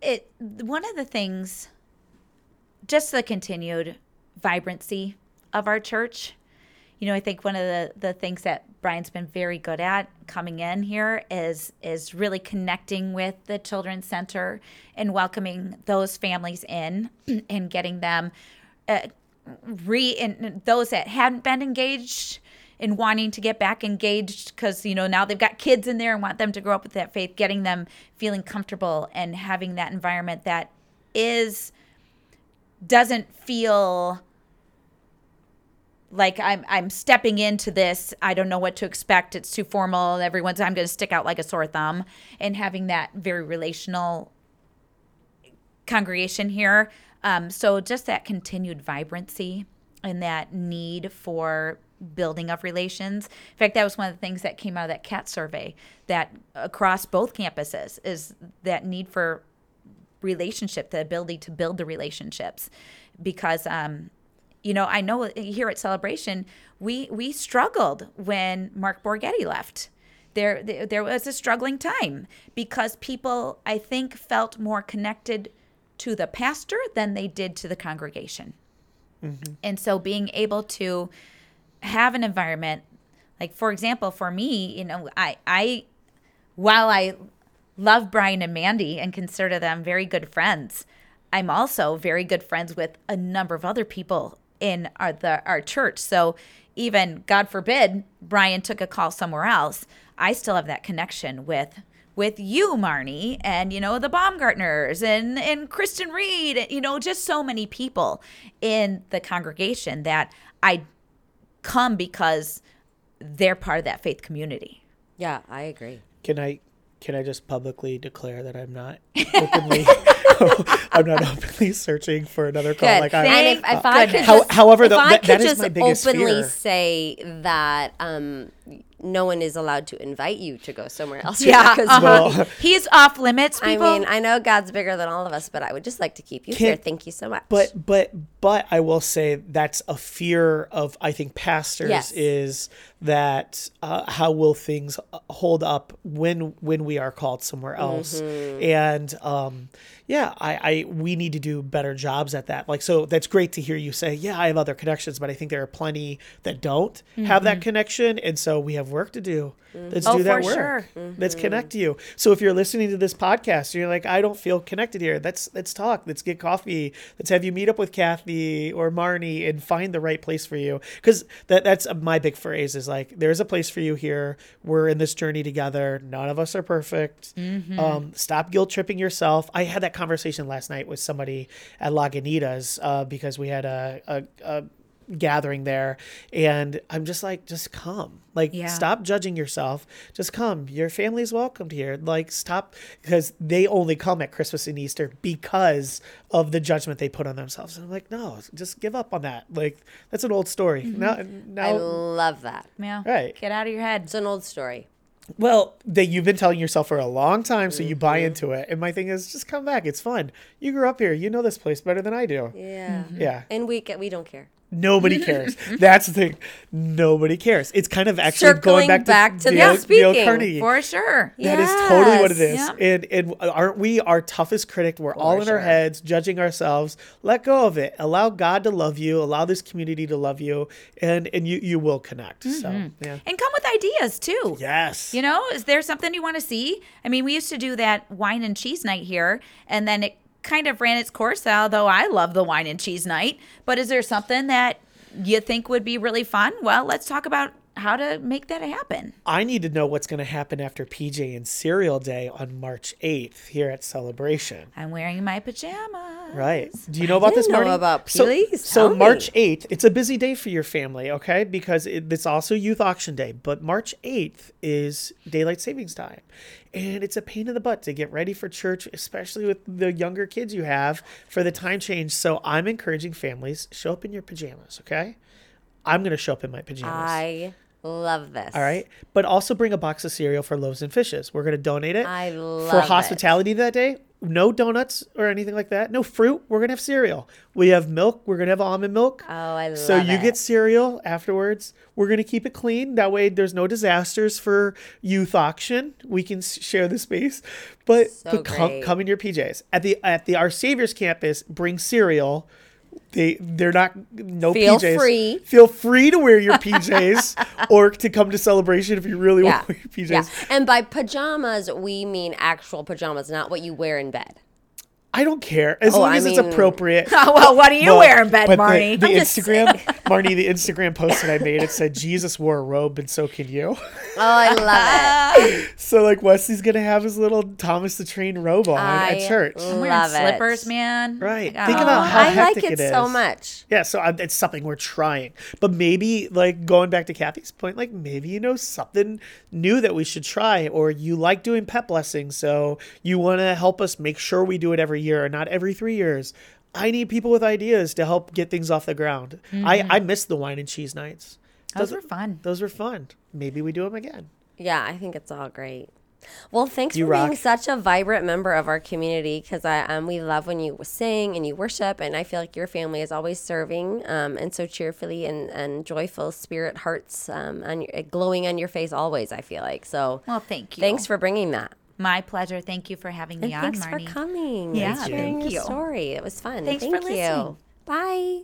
it one of the things just the continued vibrancy of our church you know, I think one of the, the things that Brian's been very good at coming in here is is really connecting with the children's center and welcoming those families in and getting them uh, re and those that hadn't been engaged and wanting to get back engaged because you know now they've got kids in there and want them to grow up with that faith getting them feeling comfortable and having that environment that is doesn't feel like I'm I'm stepping into this. I don't know what to expect. It's too formal. Everyone's I'm going to stick out like a sore thumb, and having that very relational congregation here. Um, so just that continued vibrancy and that need for building of relations. In fact, that was one of the things that came out of that CAT survey. That across both campuses is that need for relationship, the ability to build the relationships, because um, you know, I know here at Celebration, we we struggled when Mark Borghetti left. There, there, there was a struggling time because people, I think, felt more connected to the pastor than they did to the congregation. Mm-hmm. And so, being able to have an environment, like for example, for me, you know, I, I, while I love Brian and Mandy and consider them very good friends, I'm also very good friends with a number of other people in our the our church. So even God forbid Brian took a call somewhere else, I still have that connection with with you, Marnie, and you know the Baumgartners and and Kristen Reed, you know just so many people in the congregation that I come because they're part of that faith community. Yeah, I agree. Can I can I just publicly declare that I'm not openly I'm not openly searching for another call. Good. Like and I, if, if I could How- just, however, if though, I that- could that is just my biggest openly fear. say that um, no one is allowed to invite you to go somewhere else. Yeah, because uh-huh. Well- he's off limits. I mean, I know God's bigger than all of us, but I would just like to keep you here. Thank you so much. but but but I will say that's a fear of I think pastors Yes. is that uh, how will things hold up when when we are called somewhere else Mm-hmm. and um yeah I, I we need to do better jobs at that. Like so that's great to hear you say yeah I have other connections but I think there are plenty that don't have that mm-hmm. connection. And so we have work to do. Mm-hmm. Let's Oh, do that work. sure. let's mm-hmm. connect you. So if you're listening to this podcast you're like I don't feel connected here. Let's let's talk. Let's get coffee. Let's have you meet up with Kathy or Marnie and find the right place for you. Because that that's my big phrase is like there's a place for you here. We're in this journey together. None of us are perfect. Um, stop guilt tripping yourself. I had that conversation last night with somebody at Lagunitas uh, because we had a, a, a gathering there and i'm just like just come like Yeah. stop judging yourself just come your family's welcomed here like stop because they only come at christmas and easter because of the judgment they put on themselves and i'm like no just give up on that like that's an old story now I love that. yeah, Right. Get out of your head. It's an old story. Well that you've been telling yourself for a long time so you buy Mm-hmm. into it. And my thing is just come back. It's fun. You grew up here. You know this place better than i do. Yeah. yeah. And we get, we don't care. Nobody cares. That's the thing. Nobody cares. It's kind of actually Circling going back to, back to the, the the speaking. Carnegie. For sure. That is totally what it is. Yes. Yeah. And and aren't we our toughest critic? We're all in sure. our heads, judging ourselves. Let go of it. Allow God to love you. Allow this community to love you, and and you you will connect. So mm-hmm. yeah. And come with ideas too. Yes. You know, is there something you want to see? I mean, we used to do that wine and cheese night here, and then it kind of ran its course, although I love the wine and cheese night. But is there something that you think would be really fun? Well, let's talk about how to make that happen. I need to know what's going to happen after PJ and Cereal Day on March 8th here at Celebration. I'm wearing my pajamas. Right. Do you know about this, know about- so, so. March 8th, it's a busy day for your family, okay? Because it, it's also Youth Auction Day. But March 8th is Daylight Savings Time. And it's a pain in the butt to get ready for church, especially with the younger kids you have for the time change. So I'm encouraging families, show up in your pajamas, okay? I'm going to show up in my pajamas. I love this. All right. But also bring a box of cereal for loaves and fishes. We're going to donate it I for love it. hospitality that day. No donuts or anything like that. No fruit. We're going to have cereal. We have milk. We're going to have almond milk. Oh, I love so you it. get cereal afterwards. We're going to keep it clean. That way there's no disasters for youth auction. We can share the space. But, So but come, come in your PJs. At the at the Our Savior's campus, bring cereal they they're not no Feel PJs. free. Feel free to wear your PJs or to come to celebration if you really Yeah. want to wear your PJs. Yeah. And by pajamas, we mean actual pajamas, not what you wear in bed. I don't care as Oh, long I as it's appropriate. Well, what do you Well, wear in bed, but the- Marnie? The, I'm Instagram, Marnie, the Instagram post that I made, it said Jesus wore a robe, and so can you. Oh, I love it. So like Wesley's gonna have his little Thomas the Train robe on I at church. I love wearing it. slippers, man. Right. I Think got- about how I like hectic it, it so is. much. Yeah, so I, it's something we're trying. But maybe, like, going back to Kathy's point, like, maybe you know something new that we should try, or you like doing pet blessings, so you want to help us make sure we do it every year and not every three years. I need people with ideas to help get things off the ground. I, I miss the wine and cheese nights. Those were fun. Those were fun. Maybe we do them again. Yeah, I think it's all great. Well, thanks You for being such a vibrant member of our community because I um, we love when you sing and you worship, and I feel like your family is always serving um, and so cheerfully and, and joyful spirit hearts um, on your, glowing on your face always. I feel like so. Well, thank you. Thanks for bringing that. My pleasure. Thank you for having me And on, thanks Marnie. for coming. Yeah, and sharing thank your you. story. It was fun. Thanks Thank for you. listening. Bye.